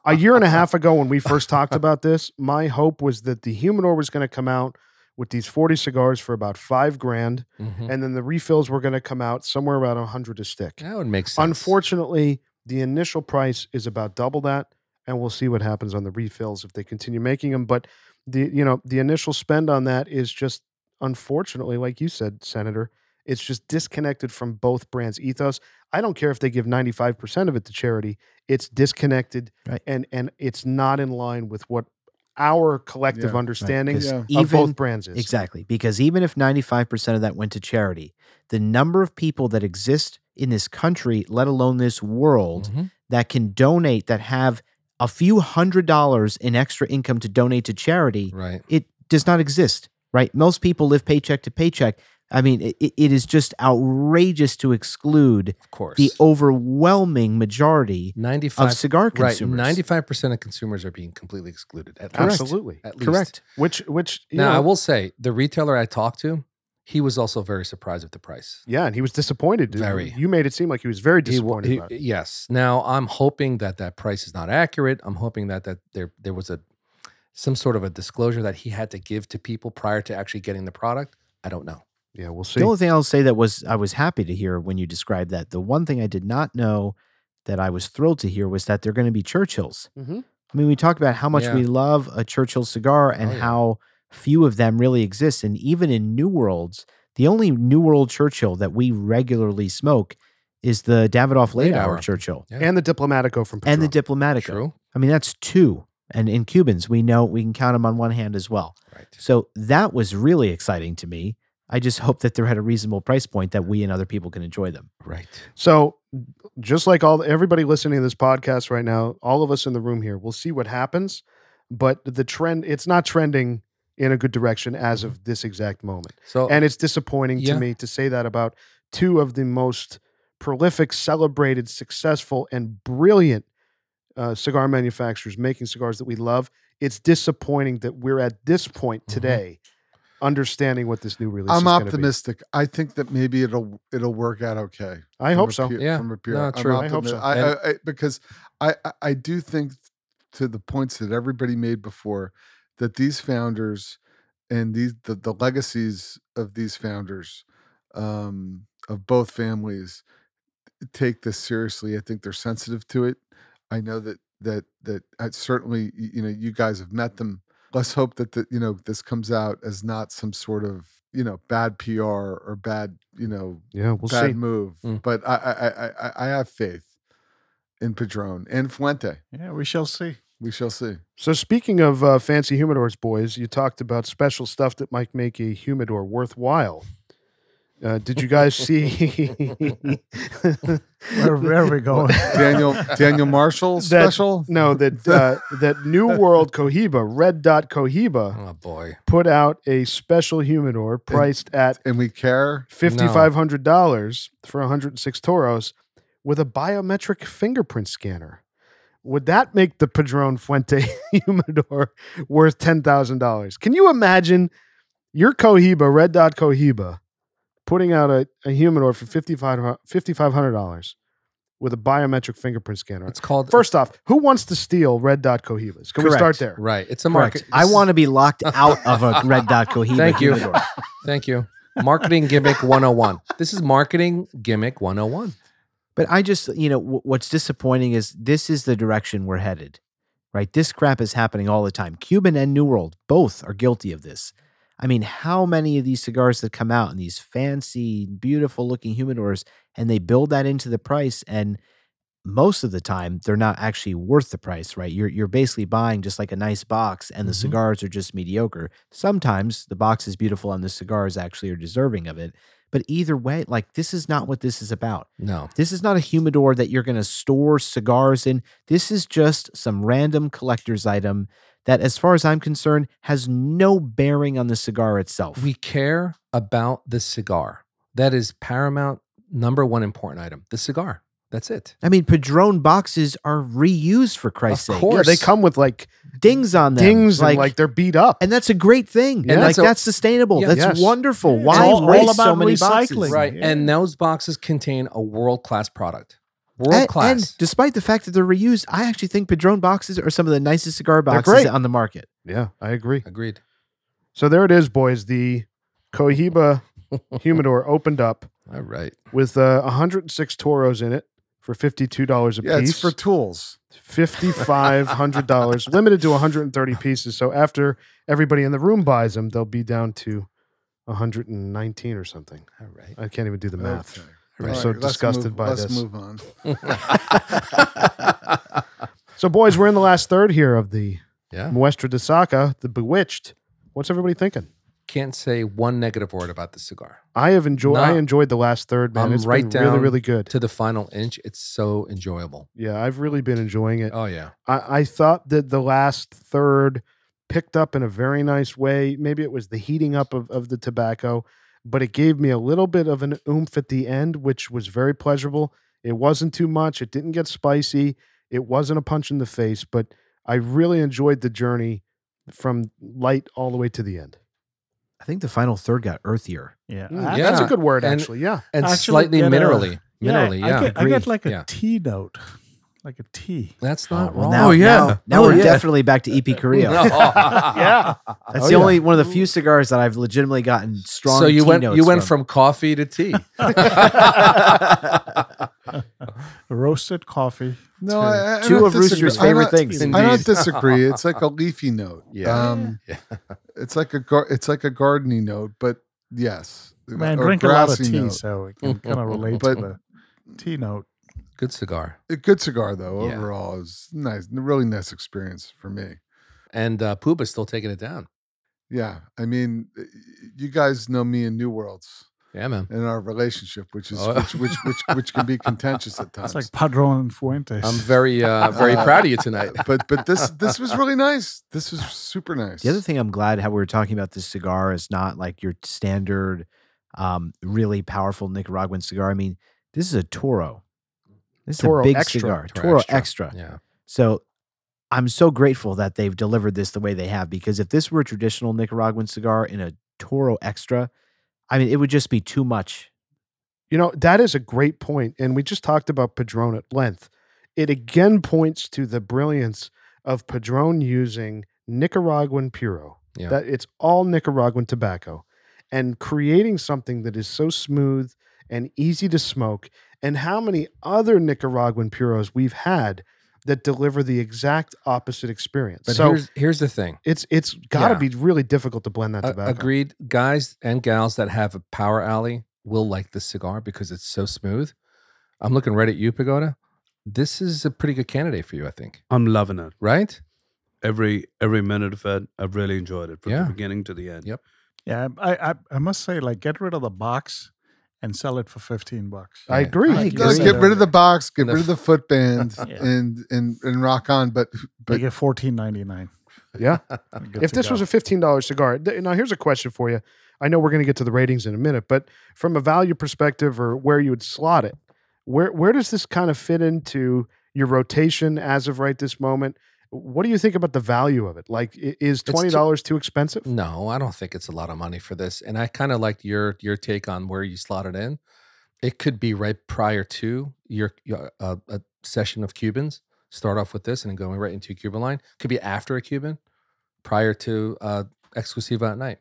a year and a half ago when we first talked about this, my hope was that the humidor was going to come out with these 40 cigars for about five grand, Mhm. and then the refills were going to come out somewhere around a hundred a stick. That would make sense. Unfortunately, the initial price is about double that, and we'll see what happens on the refills if they continue making them. But the you know the initial spend on that is just unfortunately, like you said, Senator, it's just disconnected from both brands' ethos. I don't care if they give 95% of it to charity. It's disconnected Right. and and it's not in line with what our collective Yeah. understanding 'cause Yeah. of both brands is. exactly because even if ninety five percent of that went to charity, the number of people that exist in this country, let alone this world, Mhm. that can donate, that have a few hundred dollars in extra income to donate to charity, Right. it does not exist, right? Most people live paycheck to paycheck. I mean, it, it is just outrageous to exclude Of course. the overwhelming majority ninety five of cigar consumers. right. consumers. Ninety five percent of consumers are being completely excluded. At least. Absolutely. At least. Correct. Which which you Now I will say the retailer I talked to, he was also very surprised at the price. Yeah, and he was disappointed. Very. You made it seem like he was very He disappointed he- about it. yes. Now I'm hoping that that price is not accurate. I'm hoping that that there there was a some sort of a disclosure that he had to give to people prior to actually getting the product. I don't know. Yeah, we'll see. The only thing I'll say that was I was happy to hear when you described that. The one thing I did not know that I was thrilled to hear was that they're going to be Churchills. Mhm. I mean, we talk about how much Yeah. we love a Churchill cigar and Oh, yeah. how few of them really exist. And even in New Worlds, the only New World Churchill that we regularly smoke is the Davidoff Late, Late Hour Hour. Churchill and the Diplomatico from and the Diplomatico. True. I mean, that's two. And in Cubans, we know we can count them on one hand as well. Right. So that was really exciting to me. I just hope that they're at a reasonable price point that we and other people can enjoy them. Right. So, just like all everybody listening to this podcast right now, all of us in the room here, we'll see what happens. But the trend, it's not trending in a good direction as of this exact moment. So And it's disappointing Yeah. to me to say that about two of the most prolific, celebrated, successful, and brilliant uh, cigar manufacturers making cigars that we love. It's disappointing that we're at this point Mhm. today, understanding what this new release. is I'm gonna be. optimistic. I think that maybe it'll it'll work out okay. I hope so. pu- Yeah. from a pure. No, I'm true. I hope so. I, I, I, because I, I I do think to the points that everybody made before that these founders and these the, the legacies of these founders um, of both families take this seriously. I think they're sensitive to it. I know that that that I certainly you know you guys have met them. Let's hope that the, you know this comes out as not some sort of you know bad PR or bad you know Yeah, we'll bad see. move. Mm. But I, I I I I have faith in Padron and Fuente. Yeah, we shall see. We shall see. So speaking of uh, fancy humidors, boys, you talked about special stuff that might make a humidor worthwhile. Uh, did you guys see? Where, where are we going? Daniel Daniel Marshall That- special. no, that uh, that New World Cohiba, Red Dot Cohiba, oh boy. put out a special humidor priced at and we care. fifty five hundred dollars for one hundred and six toros with a biometric fingerprint scanner. Would that make the Padron Fuente humidor worth ten thousand dollars? Can you imagine your Cohiba, Red Dot Cohiba, putting out a, a humidor for $5,500 with a biometric fingerprint scanner? It's called First off, who wants to steal Red Dot Cohibas? Can we start there? Right. It's a Correct. market. I want to be locked out of a red dot cohiba. Thank you. humidor. Thank you. Marketing gimmick 101. This is marketing gimmick 101. But I just, you know, w- what's disappointing is this is the direction we're headed, right? This crap is happening all the time. Cuban and New World both are guilty of this. I mean, how many of these cigars that come out in these fancy, beautiful looking humidors and they build that into the price and most of the time they're not actually worth the price, right? You're you're basically buying just like a nice box and the Mhm. cigars are just mediocre. Sometimes the box is beautiful and the cigars actually are deserving of it. But either way, like this is not what this is about. No. This is not a humidor that you're going to store cigars in. This is just some random collector's item that, as far as I'm concerned, has no bearing on the cigar itself. We care about the cigar. That is paramount, number one important item. The cigar. That's it. I mean, Padron boxes are reused for Christ's sake. Of sake. course. Yeah, they come with like Dings on them. dings and like they're beat up. and that's a great thing. And And like that's a- that's sustainable. Yeah. that's Yes. wonderful. Yeah, Why all- waste all so many recycling. boxes? Right. Yeah. And those boxes contain a world class product. World And, class. and despite the fact that they're reused, I actually think Padron boxes are some of the nicest cigar boxes great. on the market. yeah, I agree. Agreed. So there it is, boys. The Cohiba humidor opened up All right. with uh, 106 toros in it for $52 a Yeah, piece. it's for tools. $5,500, limited to 130 pieces. So after everybody in the room buys them, they'll be down to 119 or something. All right. I can't even do the math. Okay. I'm All so let's disgusted move- by let's this. move on. So, boys, we're in the last third here of the Yeah. Muestra de Saka, the Bewitched. What's everybody thinking? Can't say one negative word about the cigar. I have enjoyed. I enjoyed the last third, man. I'm It's right been really, really good. To the final inch, it's so enjoyable. Yeah, I've really been enjoying it. Oh yeah. I, I thought that the last third picked up in a very nice way. Maybe it was the heating up of, of the tobacco, but it gave me a little bit of an oomph at the end, which was very pleasurable. It wasn't too much. It didn't get spicy. It wasn't a punch in the face, but I really enjoyed the journey from light all the way to the end. I think the final third got earthier. Yeah. Mm, I- That's a good word, and- actually. Yeah. And Actually slightly get a- minerally. Minerally, I yeah. get, I Agreed. get like a Yeah. tea note, like a tea. That's Oh, not well, wrong. now, Oh, yeah. Now, now Oh, we're yeah. definitely back to EP Carrillo. Yeah. That's Oh, the yeah. only one of the few cigars that I've legitimately gotten strong. so you tea went notes you went from coffee to tea. Roasted coffee. No, I, I two of Rooster's disagree. I favorite don't- things. I don't disagree. It's like a leafy note. Yeah. Um, Yeah. it's like a gar- it's like a gardeny note, but yes, Man, or drink a lot of tea, note. so it can kind of relate But- to the tea note. Good cigar. A good cigar though. Yeah. Overall, is nice. Really nice experience for me. And uh Pooba's still taking it down. Yeah, I mean, you guys know me in New Worlds Yeah, man. In our relationship, which is Oh. which, which which which can be contentious at times. It's like Padron and Fuentes. I'm very uh very Uh, proud of you tonight. but but this this was really nice. This was super nice. The other thing I'm glad how we were talking about this cigar is not like your standard, um, really powerful Nicaraguan cigar. I mean, this is a Toro. This is Toro a big Extra. cigar. Toro Toro Extra. Extra. Yeah. So I'm so grateful that they've delivered this the way they have because if this were a traditional Nicaraguan cigar in a Toro Extra, I mean, it would just be too much. You know, that is a great point, And we just talked about Padron at length. It again points to the brilliance of Padron using Nicaraguan Puro. Yeah. That it's all Nicaraguan tobacco and creating something that is so smooth and easy to smoke. And how many other Nicaraguan Puros we've had that deliver the exact opposite experience. But so here's here's the thing. it's it's got to Yeah. be really difficult to blend that A- tobacco. agreed. Guys and gals that have a power alley will like this cigar because it's so smooth. I'm looking right at you, Pagoda. This is a pretty good candidate for you, I think. I'm loving it. Right? Every every minute of it, I've really enjoyed it from Yeah. the beginning to the end. Yep. yeah, I, I I must say, like, get rid of the box and sell it for fifteen bucks. I agree. I Like, No, agree. get rid of the box, get rid of the footband, Yeah. and and and rock on. But but Make it fourteen ninety nine. Yeah. if this was a fifteen dollars cigar, th- now here's a question for you. I know we're going to get to the ratings in a minute, but from a value perspective, or where you would slot it, where where does this kind of fit into your rotation as of right this moment? What do you think about the value of it? Like, is twenty dollars too expensive? No, I don't think it's a lot of money for this. And I kind of liked your your take on where you slot it in. It could be right prior to your, your uh, a session of Cubans. Start off with this and then going right into a Cuban line. Could be after a Cuban, prior to uh, Exclusiva at night.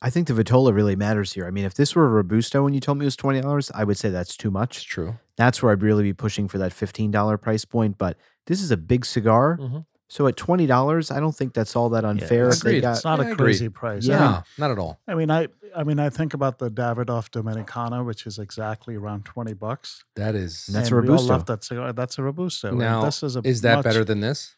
I think the Vitola really matters here. I mean, if this were a Robusto and you told me it was twenty dollars, I would say that's too It's much. true. That's where I'd really be pushing for that $15 price point. But this is a big cigar. Mhm. So at $20, I don't think that's all that unfair. if they agreed. got, It's not Yeah, I a agree. crazy price. I Yeah. mean, not at all. I mean, I I mean, I think about the Davidoff Dominicana, which is exactly around twenty bucks. That is. That's a And Robusto. love that cigar. That's a robusto. and Now, this is a is that much- better than this?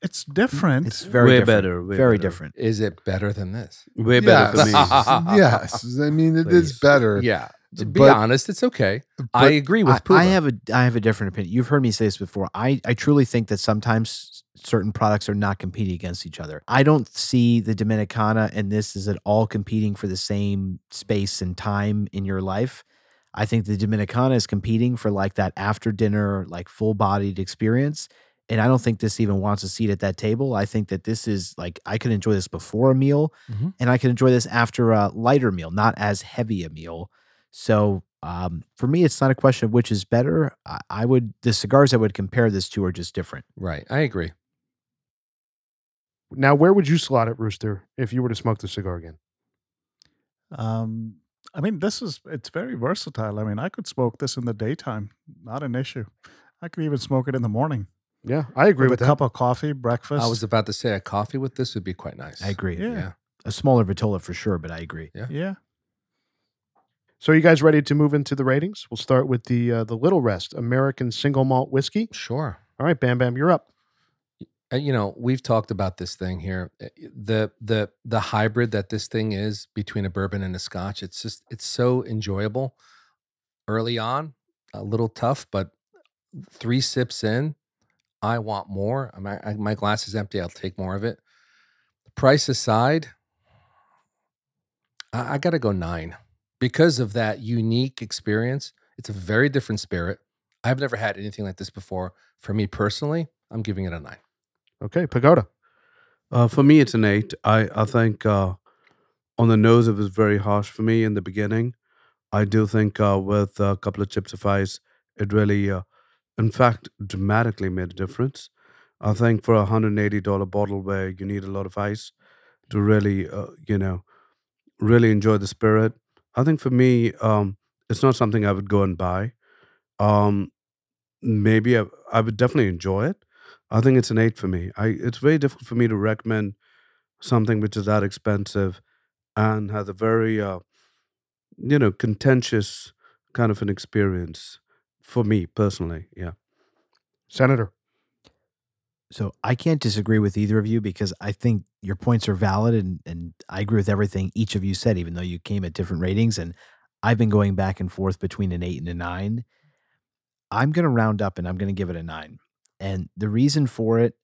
It's different. it's very way different. better. Way very better. different. Is it better than this? Way better for me. yes. I mean, it is Please. better. Yeah. To be But- honest, it's okay. I agree with I, Puma. I have a I have a different opinion. You've heard me say this before. I, I truly think that sometimes certain products are not competing against each other. I don't see the Dominicana and this is at all competing for the same space and time in your life. I think the Dominicana is competing for like that after dinner, like full bodied experience. And I don't think this even wants a seat at that table. I think that this is like I could enjoy this before a meal Mhm. and I could enjoy this after a lighter meal, not as heavy a meal. So um, for me, it's not a question of which is better. I, I would the cigars I would compare this to are just different. right. I agree. Now, where would you slot it, Rooster, if you were to smoke the cigar again? Um, I mean, this is it's very versatile. I mean, I could smoke this in the daytime, not an issue. I could even smoke it in the morning Yeah, I agree with, with, a that. cup of coffee, breakfast. I was about to say a coffee with this would be quite nice. I agree. Yeah. Yeah. A smaller Vitola for sure, but I agree. Yeah. Yeah. So, are you guys ready to move into the ratings? We'll start with the uh, the Little Rest American Single Malt Whiskey. Sure. All right, Bam Bam, you're up. Uh, you know we've talked about this thing here Uh, the the the hybrid that this thing is between a bourbon and a scotch it's just it's so enjoyable early on a little tough but three sips in i want more I'm, my glass is empty i'll take more of it price aside i, I gotta go nine because of that unique experience it's a very different spirit i've never had anything like this before for me personally i'm giving it a nine Okay, Pagoda. Uh, for me, it's an eight. I I think uh, on the nose it was very harsh for me in the beginning. I do think uh, with a couple of chips of ice, it really, uh, in fact, dramatically made a difference. I think for a hundred and eighty dollar bottle where you need a lot of ice to really, uh, you know, really enjoy the spirit. I think for me, um, it's not something I would go and buy. Um, maybe I, I would definitely enjoy it. I think it's an eight for me. I it's very difficult for me to recommend something which is that expensive and has a very uh, you know contentious kind of an experience for me personally. Yeah. Senator. So I can't disagree with either of you because I think your points are valid and, and I agree with everything each of you said, even though you came at different ratings. And I've been going back and forth between an eight and a nine. I'm going to round up and I'm going to give it a nine. And the reason for it,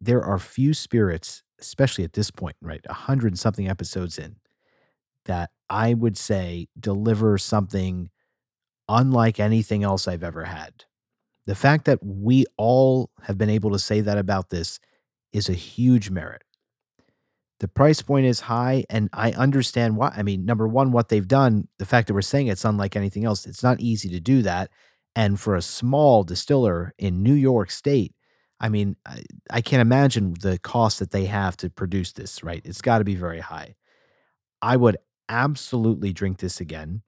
there are few spirits, especially at this point, right? A hundred something episodes in, that I would say deliver something unlike anything else I've ever had. The fact that we all have been able to say that about this is a huge merit. The price point is high, and I understand why. I mean, number one, what they've done, the fact that we're saying it's unlike anything else, it's not easy to do that. And for a small distiller in New York State, I mean, I, I can't imagine the cost that they have to produce this, right? It's got to be very high. I would absolutely drink this again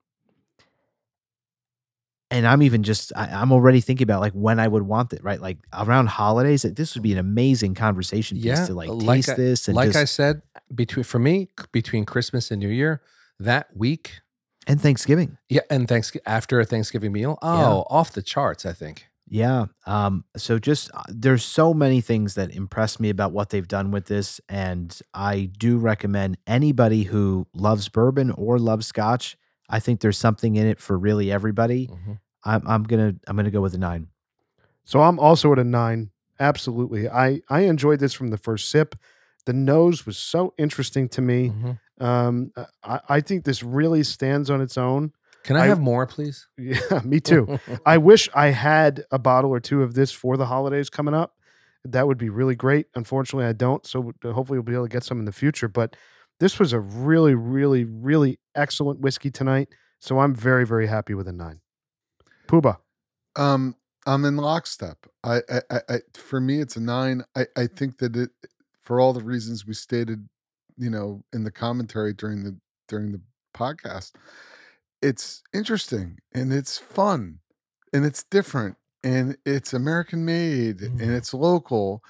and I'm even just I, I'm already thinking about like when I would want it, right? Like around holidays, like, this would be an amazing conversation piece Yeah, to like like taste I- this and like just, I said, between for me, between Christmas and New Year, that week, and Thanksgiving. yeah, and Thanksgiving after a Thanksgiving meal, oh, Yeah. off the charts, I think. Yeah. Um, so just uh, there's so many things that impress me about what they've done with this. And I do recommend anybody who loves bourbon or loves scotch. I think there's something in it for really everybody. Mhm. I'm I'm gonna I'm gonna go with a nine. So I'm also at a nine. Absolutely. I, I enjoyed this from the first sip. The nose was so interesting to me. Mhm. Um, I, I think this really stands on its own. Can I, I- have more, please? Yeah, me too. I wish I had a bottle or two of this for the holidays coming up. That would be really great. Unfortunately, I don't. So uh, hopefully, we'll be able to get some in the future. But this was a really, really, really excellent whiskey tonight. So I'm very, very happy with a nine. Puba. Um, I'm in lockstep. I, I, I, for me, it's a nine. I, I think that it, for all the reasons we stated, you know, in the commentary during the during the podcast, it's interesting and it's fun. and it's different and it's American made Mm. and it's local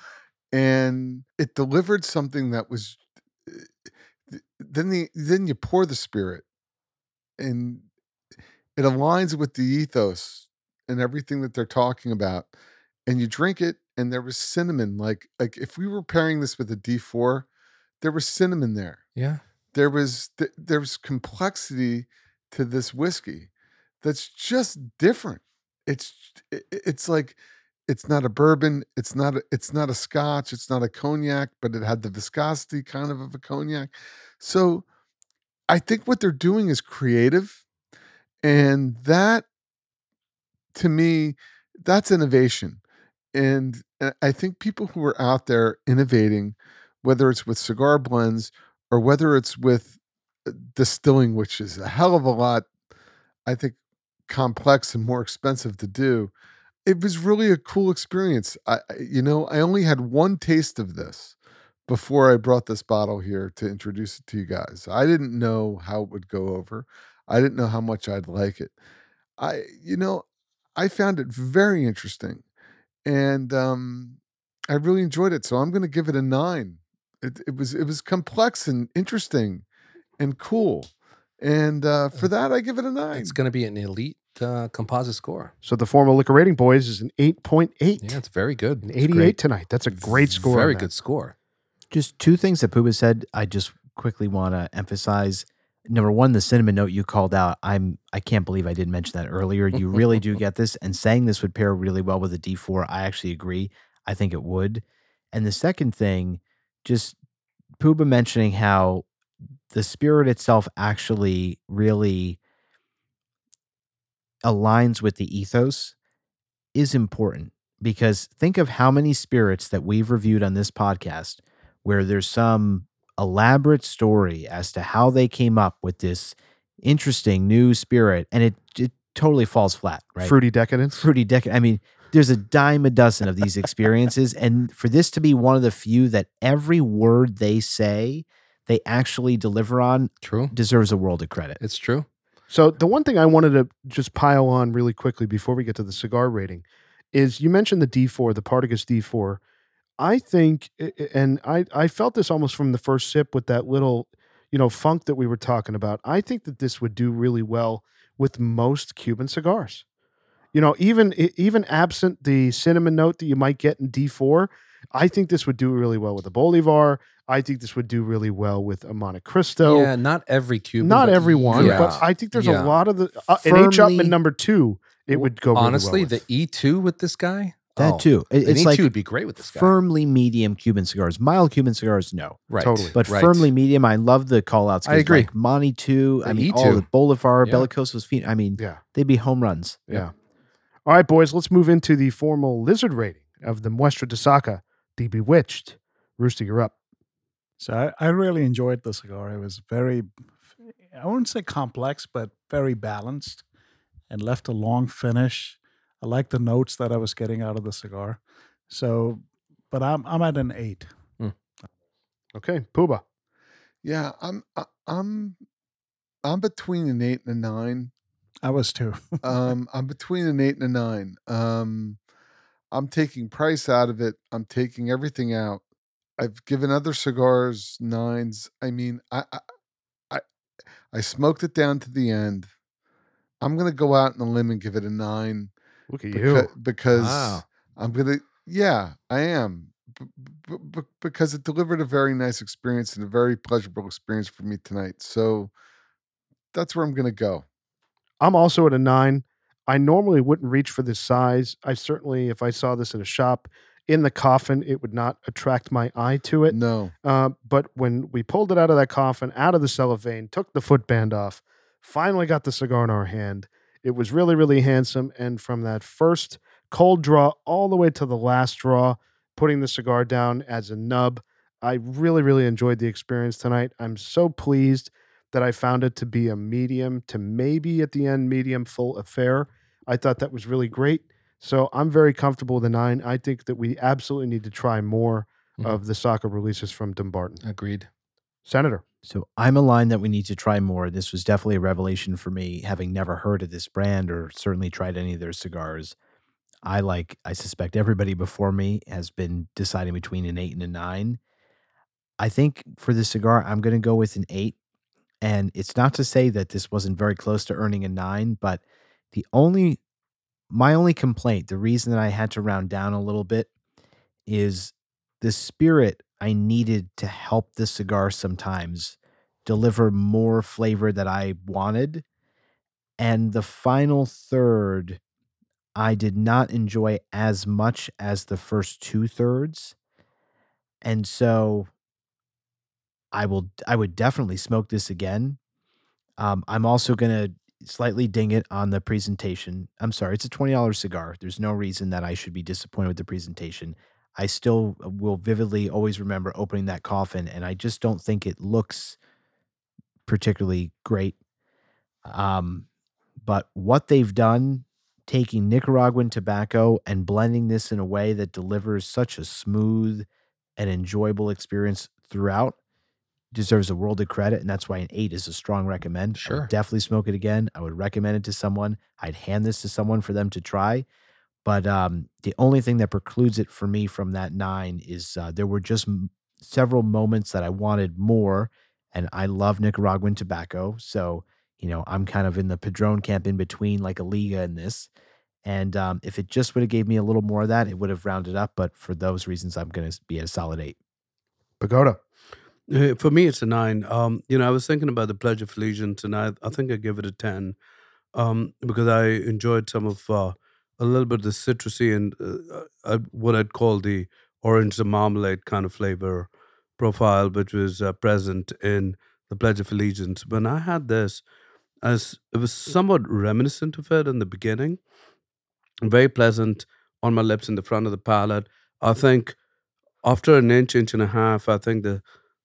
and it delivered something that was then the then you pour the spirit and it aligns with the ethos and everything that they're talking about and you drink it and there was cinnamon like like if we were pairing this with a d4 there was cinnamon there Yeah. there was th- there was complexity to this whiskey that's just different it's it- it's like it's not a bourbon it's not a, it's not a scotch it's not a cognac but it had the viscosity kind of of a cognac. So i think what they're doing is creative and that to me that's innovation and i think people who are out there innovating whether it's with cigar blends or whether it's with uh, distilling which is a hell of a lot i think complex and more expensive to do it was really a cool experience. I you know i only had one taste of this before i brought this bottle here to introduce it to you guys. I didn't know how it would go over. I didn't know how much i'd like it. I you know i found it very interesting and um i really enjoyed it so i'm going to give it a nine. It, it was it was complex and interesting and cool and uh for that i give it a nine It's going to be an elite uh, composite score. So the formal liquor rating, boys, is an 8.8. Yeah, it's very good. An It's 88 great. tonight. That's a great score. on Very that. good score. Just two things that Pooba said. I just quickly want to emphasize. Number one, the cinnamon note you called out. I'm. I can't believe I didn't mention that earlier. You really do get this, and saying this would pair really well with a D4. I actually agree. I think it would. And the second thing, just Pooba mentioning how the spirit itself actually really aligns with the ethos is important because think of how many spirits that we've reviewed on this podcast where there's some elaborate story as to how they came up with this interesting new spirit and it, it totally falls flat right Fruity decadence. fruity decade i mean there's a dime a dozen of these experiences and for this to be one of the few that every word they say they actually deliver on True. deserves a world of credit It's true. So the one thing I wanted to just pile on really quickly before we get to the cigar rating is you mentioned the D4, the Partagas D4. I think, and I I felt this almost from the first sip with that little, you know, funk that we were talking about. I think that this would do really well with most Cuban cigars. You know, even even absent the cinnamon note that you might get in D4, I think this would do really well with a Bolivar. I think this would do really well with a Montecristo. yeah, not every Cuban. Not but everyone, yeah. but I think there's Yeah. a lot of the uh, an H up Firmly- and number two. It would go really honestly well the. E two with this guy. that oh, too It- An it's E2 like would be great with this guy. firmly medium cuban cigars mild cuban cigars no right. Totally. but right. firmly medium. I love the call outs. I agree. Like Monty two. I mean, all E2. the Bolivar, Yeah. Bellicosos. Phen- I mean, yeah, they'd be home runs. yeah. All right, boys. Let's move into the formal lizard rating of the Muestra de Saka, the Bewitched. Rooster, you're up. So I, I really enjoyed the cigar. It was very, I wouldn't say complex, but very balanced and left a long finish. I like the notes that I was getting out of the cigar. So, but I'm I'm at an eight. Okay, Pooba. yeah i'm I- i'm i'm between an eight and a nine I was too. um i'm between an eight and a nine um i'm taking price out of it i'm taking everything out i've given other cigars nines i mean i i i, I smoked it down to the end i'm gonna go out on a limb and give it a nine Look at because, you. because Wow. i'm gonna yeah i am b- b- b- because it delivered a very nice experience and a very pleasurable experience for me tonight so that's where i'm gonna go I'm also at a nine. I normally wouldn't reach for this size. I certainly, if I saw this in a shop in the coffin, it would not attract my eye to it. no Uh, but when we pulled it out of that coffin, out of the cellophane, took the footband off, finally got the cigar in our hand, it was really, really handsome. And from that first cold draw all the way to the last draw, putting the cigar down as a nub, I really, really enjoyed the experience tonight. I'm so pleased that I found it to be a medium to maybe at the end, medium full affair. I thought that was really great. So I'm very comfortable with a nine. I think that we absolutely need to try more Mhm. of the Saka releases from Dunbarton. Agreed. Senator. So I'm aligned that we need to try more. This was definitely a revelation for me, having never heard of this brand or certainly tried any of their cigars. I like, I suspect everybody before me has been deciding between an eight and a nine. I think for this cigar, I'm going to go with an eight. And it's not to say that this wasn't very close to earning a nine, but the only, my only complaint, the reason that I had to round down a little bit is the spirit I needed to help the cigar sometimes deliver more flavor that I wanted. And the final third, I did not enjoy as much as the first two thirds. And so I will I would definitely smoke this again. Um, I'm also gonna slightly ding it on the presentation. I'm sorry, it's a $20 cigar. There's no reason that I should be disappointed with the presentation. I still uh, will vividly always remember opening that coffin, and I just don't think it looks particularly great. Um, but what they've done, taking Nicaraguan tobacco and blending this in a way that delivers such a smooth and enjoyable experience throughout, deserves a world of credit. And that's why an eight is a strong recommend. Sure. definitely smoke it again. I would recommend it to someone. I'd hand this to someone for them to try. But um, the only thing that precludes it for me from that nine is uh, there were just m- several moments that I wanted more, and I love Nicaraguan tobacco, so you know I'm kind of in the Padron camp in between, like a Liga in this. And um, if it just would have gave me a little more of that, it would have rounded up. But for those reasons, I'm going to be at a solid eight. Pagoda. For me, it's a nine. Um, you know, I was thinking about the Pledge of Allegiance, and I, I think I give it a ten, um, because I enjoyed some of uh, a little bit of the citrusy and uh, uh, what I'd call the orange to marmalade kind of flavor profile, which was uh, present in the Pledge of Allegiance. When I had this, as it was somewhat reminiscent of it in the beginning, very pleasant on my lips in the front of the palate. I think after an inch, inch and a half, I think the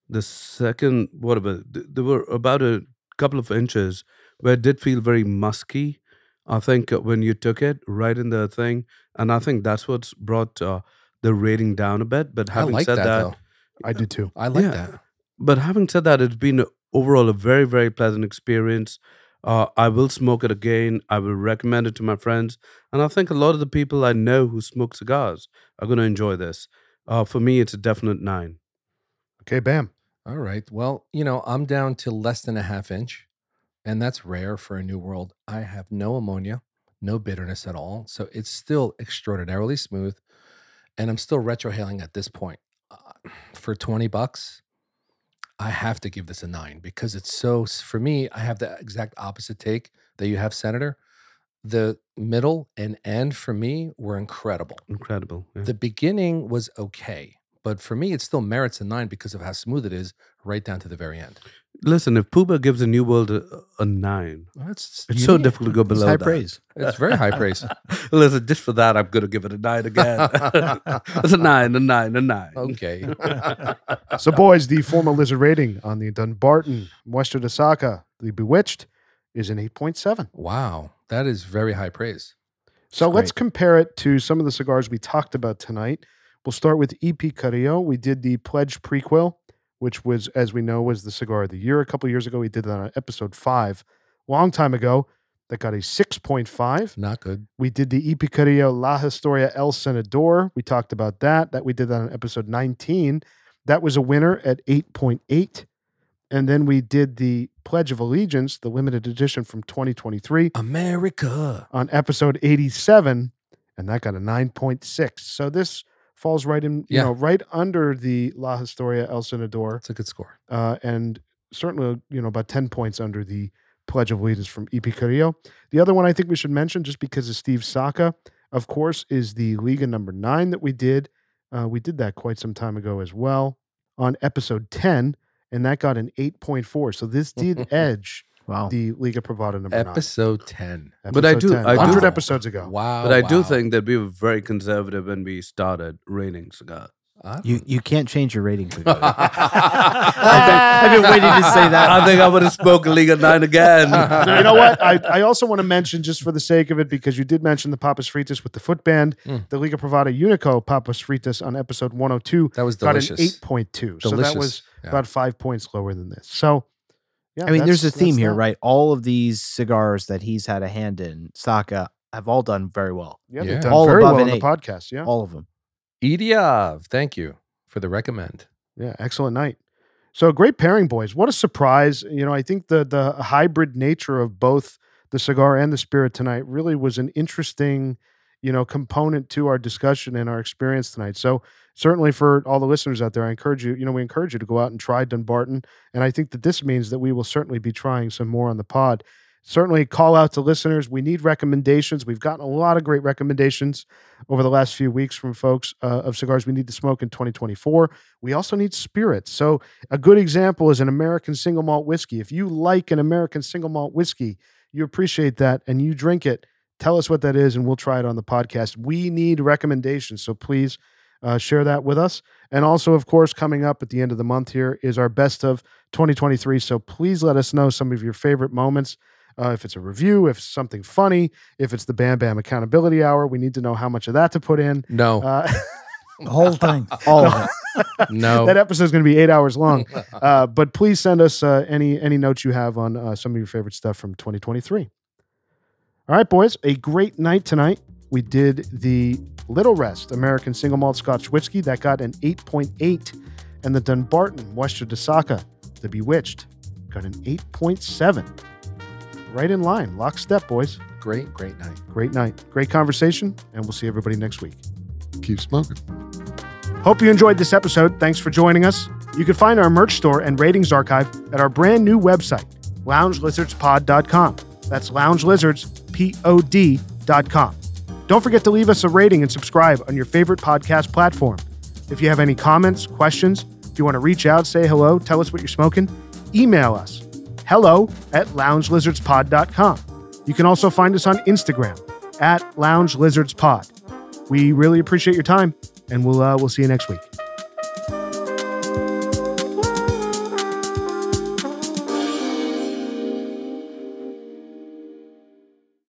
the second whatever th- there were about a couple of inches where it did feel very musky. I think uh, when you took it right in the thing, and I think that's what's brought uh, the rating down a bit. But having like said that, that. I did too. I like Yeah. that. but having said that, it's been overall a very, very pleasant experience. Uh, I will smoke it again. I will recommend it to my friends, and I think a lot of the people I know who smoke cigars are going to enjoy this. Uh, for me, it's a definite nine. Okay, bam. All right. Well, you know, I'm down to less than a half inch, and that's rare for a new world. I have no ammonia, no bitterness at all. So it's still extraordinarily smooth. And I'm still retrohaling at this point. Uh, for 20 bucks, I have to give this a nine because it's so, for me, I have the exact opposite take that you have, Senator. The middle and end for me were incredible. Incredible. yeah. The beginning was okay, but for me, it still merits a nine because of how smooth it is right down to the very end. Listen, if Pooba gives a New World a, a nine, That's it's so difficult to go It's below high that. praise. It's very high praise. Listen, just for that, I'm going to give it a nine again. it's a nine, a nine, a nine. Okay. So, boys, the formal lizard rating on the Dunbarton Muestra de Saka, the Bewitched, is an 8.7. Wow, that is very high praise. So It's let's compare it to some of the cigars we talked about tonight. We'll start with EP Carrillo. We did the Pledge prequel, which was, as we know, was the cigar of the year a couple years ago. We did that on episode five, long time ago. That got a 6.5. Not good. We did the EP Carrillo La Historia El Senador. We talked about that. That we did that on episode 19. That was a winner at 8.8. And then we did the Pledge of Allegiance, the limited edition from 2023 America. on episode 87 and that got a 9.6 so this falls right in you Yeah. know right under the la historia el senador It's a good score. uh, and certainly you know about 10 points under the pledge of allegiance from ep carrillo the other one i think we should mention just because of steve saka of course is the liga number nine that we did uh, we did that quite some time ago as well on episode 10 and that got an 8.4 so this did edge Wow. the liga privada number nine Episode 10. But I do- 10, I do- 100 episodes ago Wow. But I do think that we were very conservative when we started raining cigars. You you can't change your rating. Cody. I've, been, I've been waiting to say that. I think I would have spoken League of Nine again. you know what? I, I also want to mention, just for the sake of it, because you did mention the Papas Fritas with the foot band, Mm. the Liga Privada Unico Papas Fritas on episode 102 that was delicious. got an 8.2. So that was Yeah. about five points lower than this. So, yeah. I mean, there's a theme here, that. right? All of these cigars that he's had a hand in, Saka, have all done very well. Yeah, Yeah. they've done All very above well on an the podcast. Yeah. All of them. Idiav, thank you for the recommend. Yeah, excellent night. So great pairing, boys. What a surprise. You know, I think the the hybrid nature of both the cigar and the spirit tonight really was an interesting, you know, component to our discussion and our experience tonight. So certainly for all the listeners out there, I encourage you, you know, we encourage you to go out and try Dunbarton. And I think that this means that we will certainly be trying some more on the pod. Certainly call out to listeners. We need recommendations. We've gotten a lot of great recommendations over the last few weeks from folks uh, of cigars we need to smoke in 2024. We also need spirits. So, a good example is an American single malt whiskey. If you like an American single malt whiskey, you appreciate that and you drink it, tell us what that is and we'll try it on the podcast. We need recommendations. So, please uh, share that with us. And also, of course, coming up at the end of the month here is our best of 2023. So, please let us know some of your favorite moments. Uh, if it's a review, if it's something funny, if it's the Bam Bam Accountability Hour, we need to know how much of that to put in. No, Uh, The whole thing. All of it. no. that episode is going to be eight hours long. Uh, but please send us uh, any any notes you have on uh, some of your favorite stuff from 2023. All right, boys, a great night tonight. We did the Little Rest American Single Malt Scotch Whiskey that got an 8.8, and the Dunbarton Muestra De Saka, the Bewitched, got an 8.7. Right in line, lockstep, boys. great, great night. Great night, great conversation, and we'll see everybody next week. Keep smoking. Hope you enjoyed this episode. Thanks for joining us. You can find our merch store and ratings archive at our brand new website, loungelizardspod.com. That's loungelizardspod.com. Don't forget to leave us a rating and subscribe on your favorite podcast platform. If you have any comments, questions, if you want to reach out, say hello, tell us what you're smoking, email us hello at loungelizardspod.com. You can also find us on Instagram at loungelizardspod. We really appreciate your time, and we'll uh, we'll see you next week.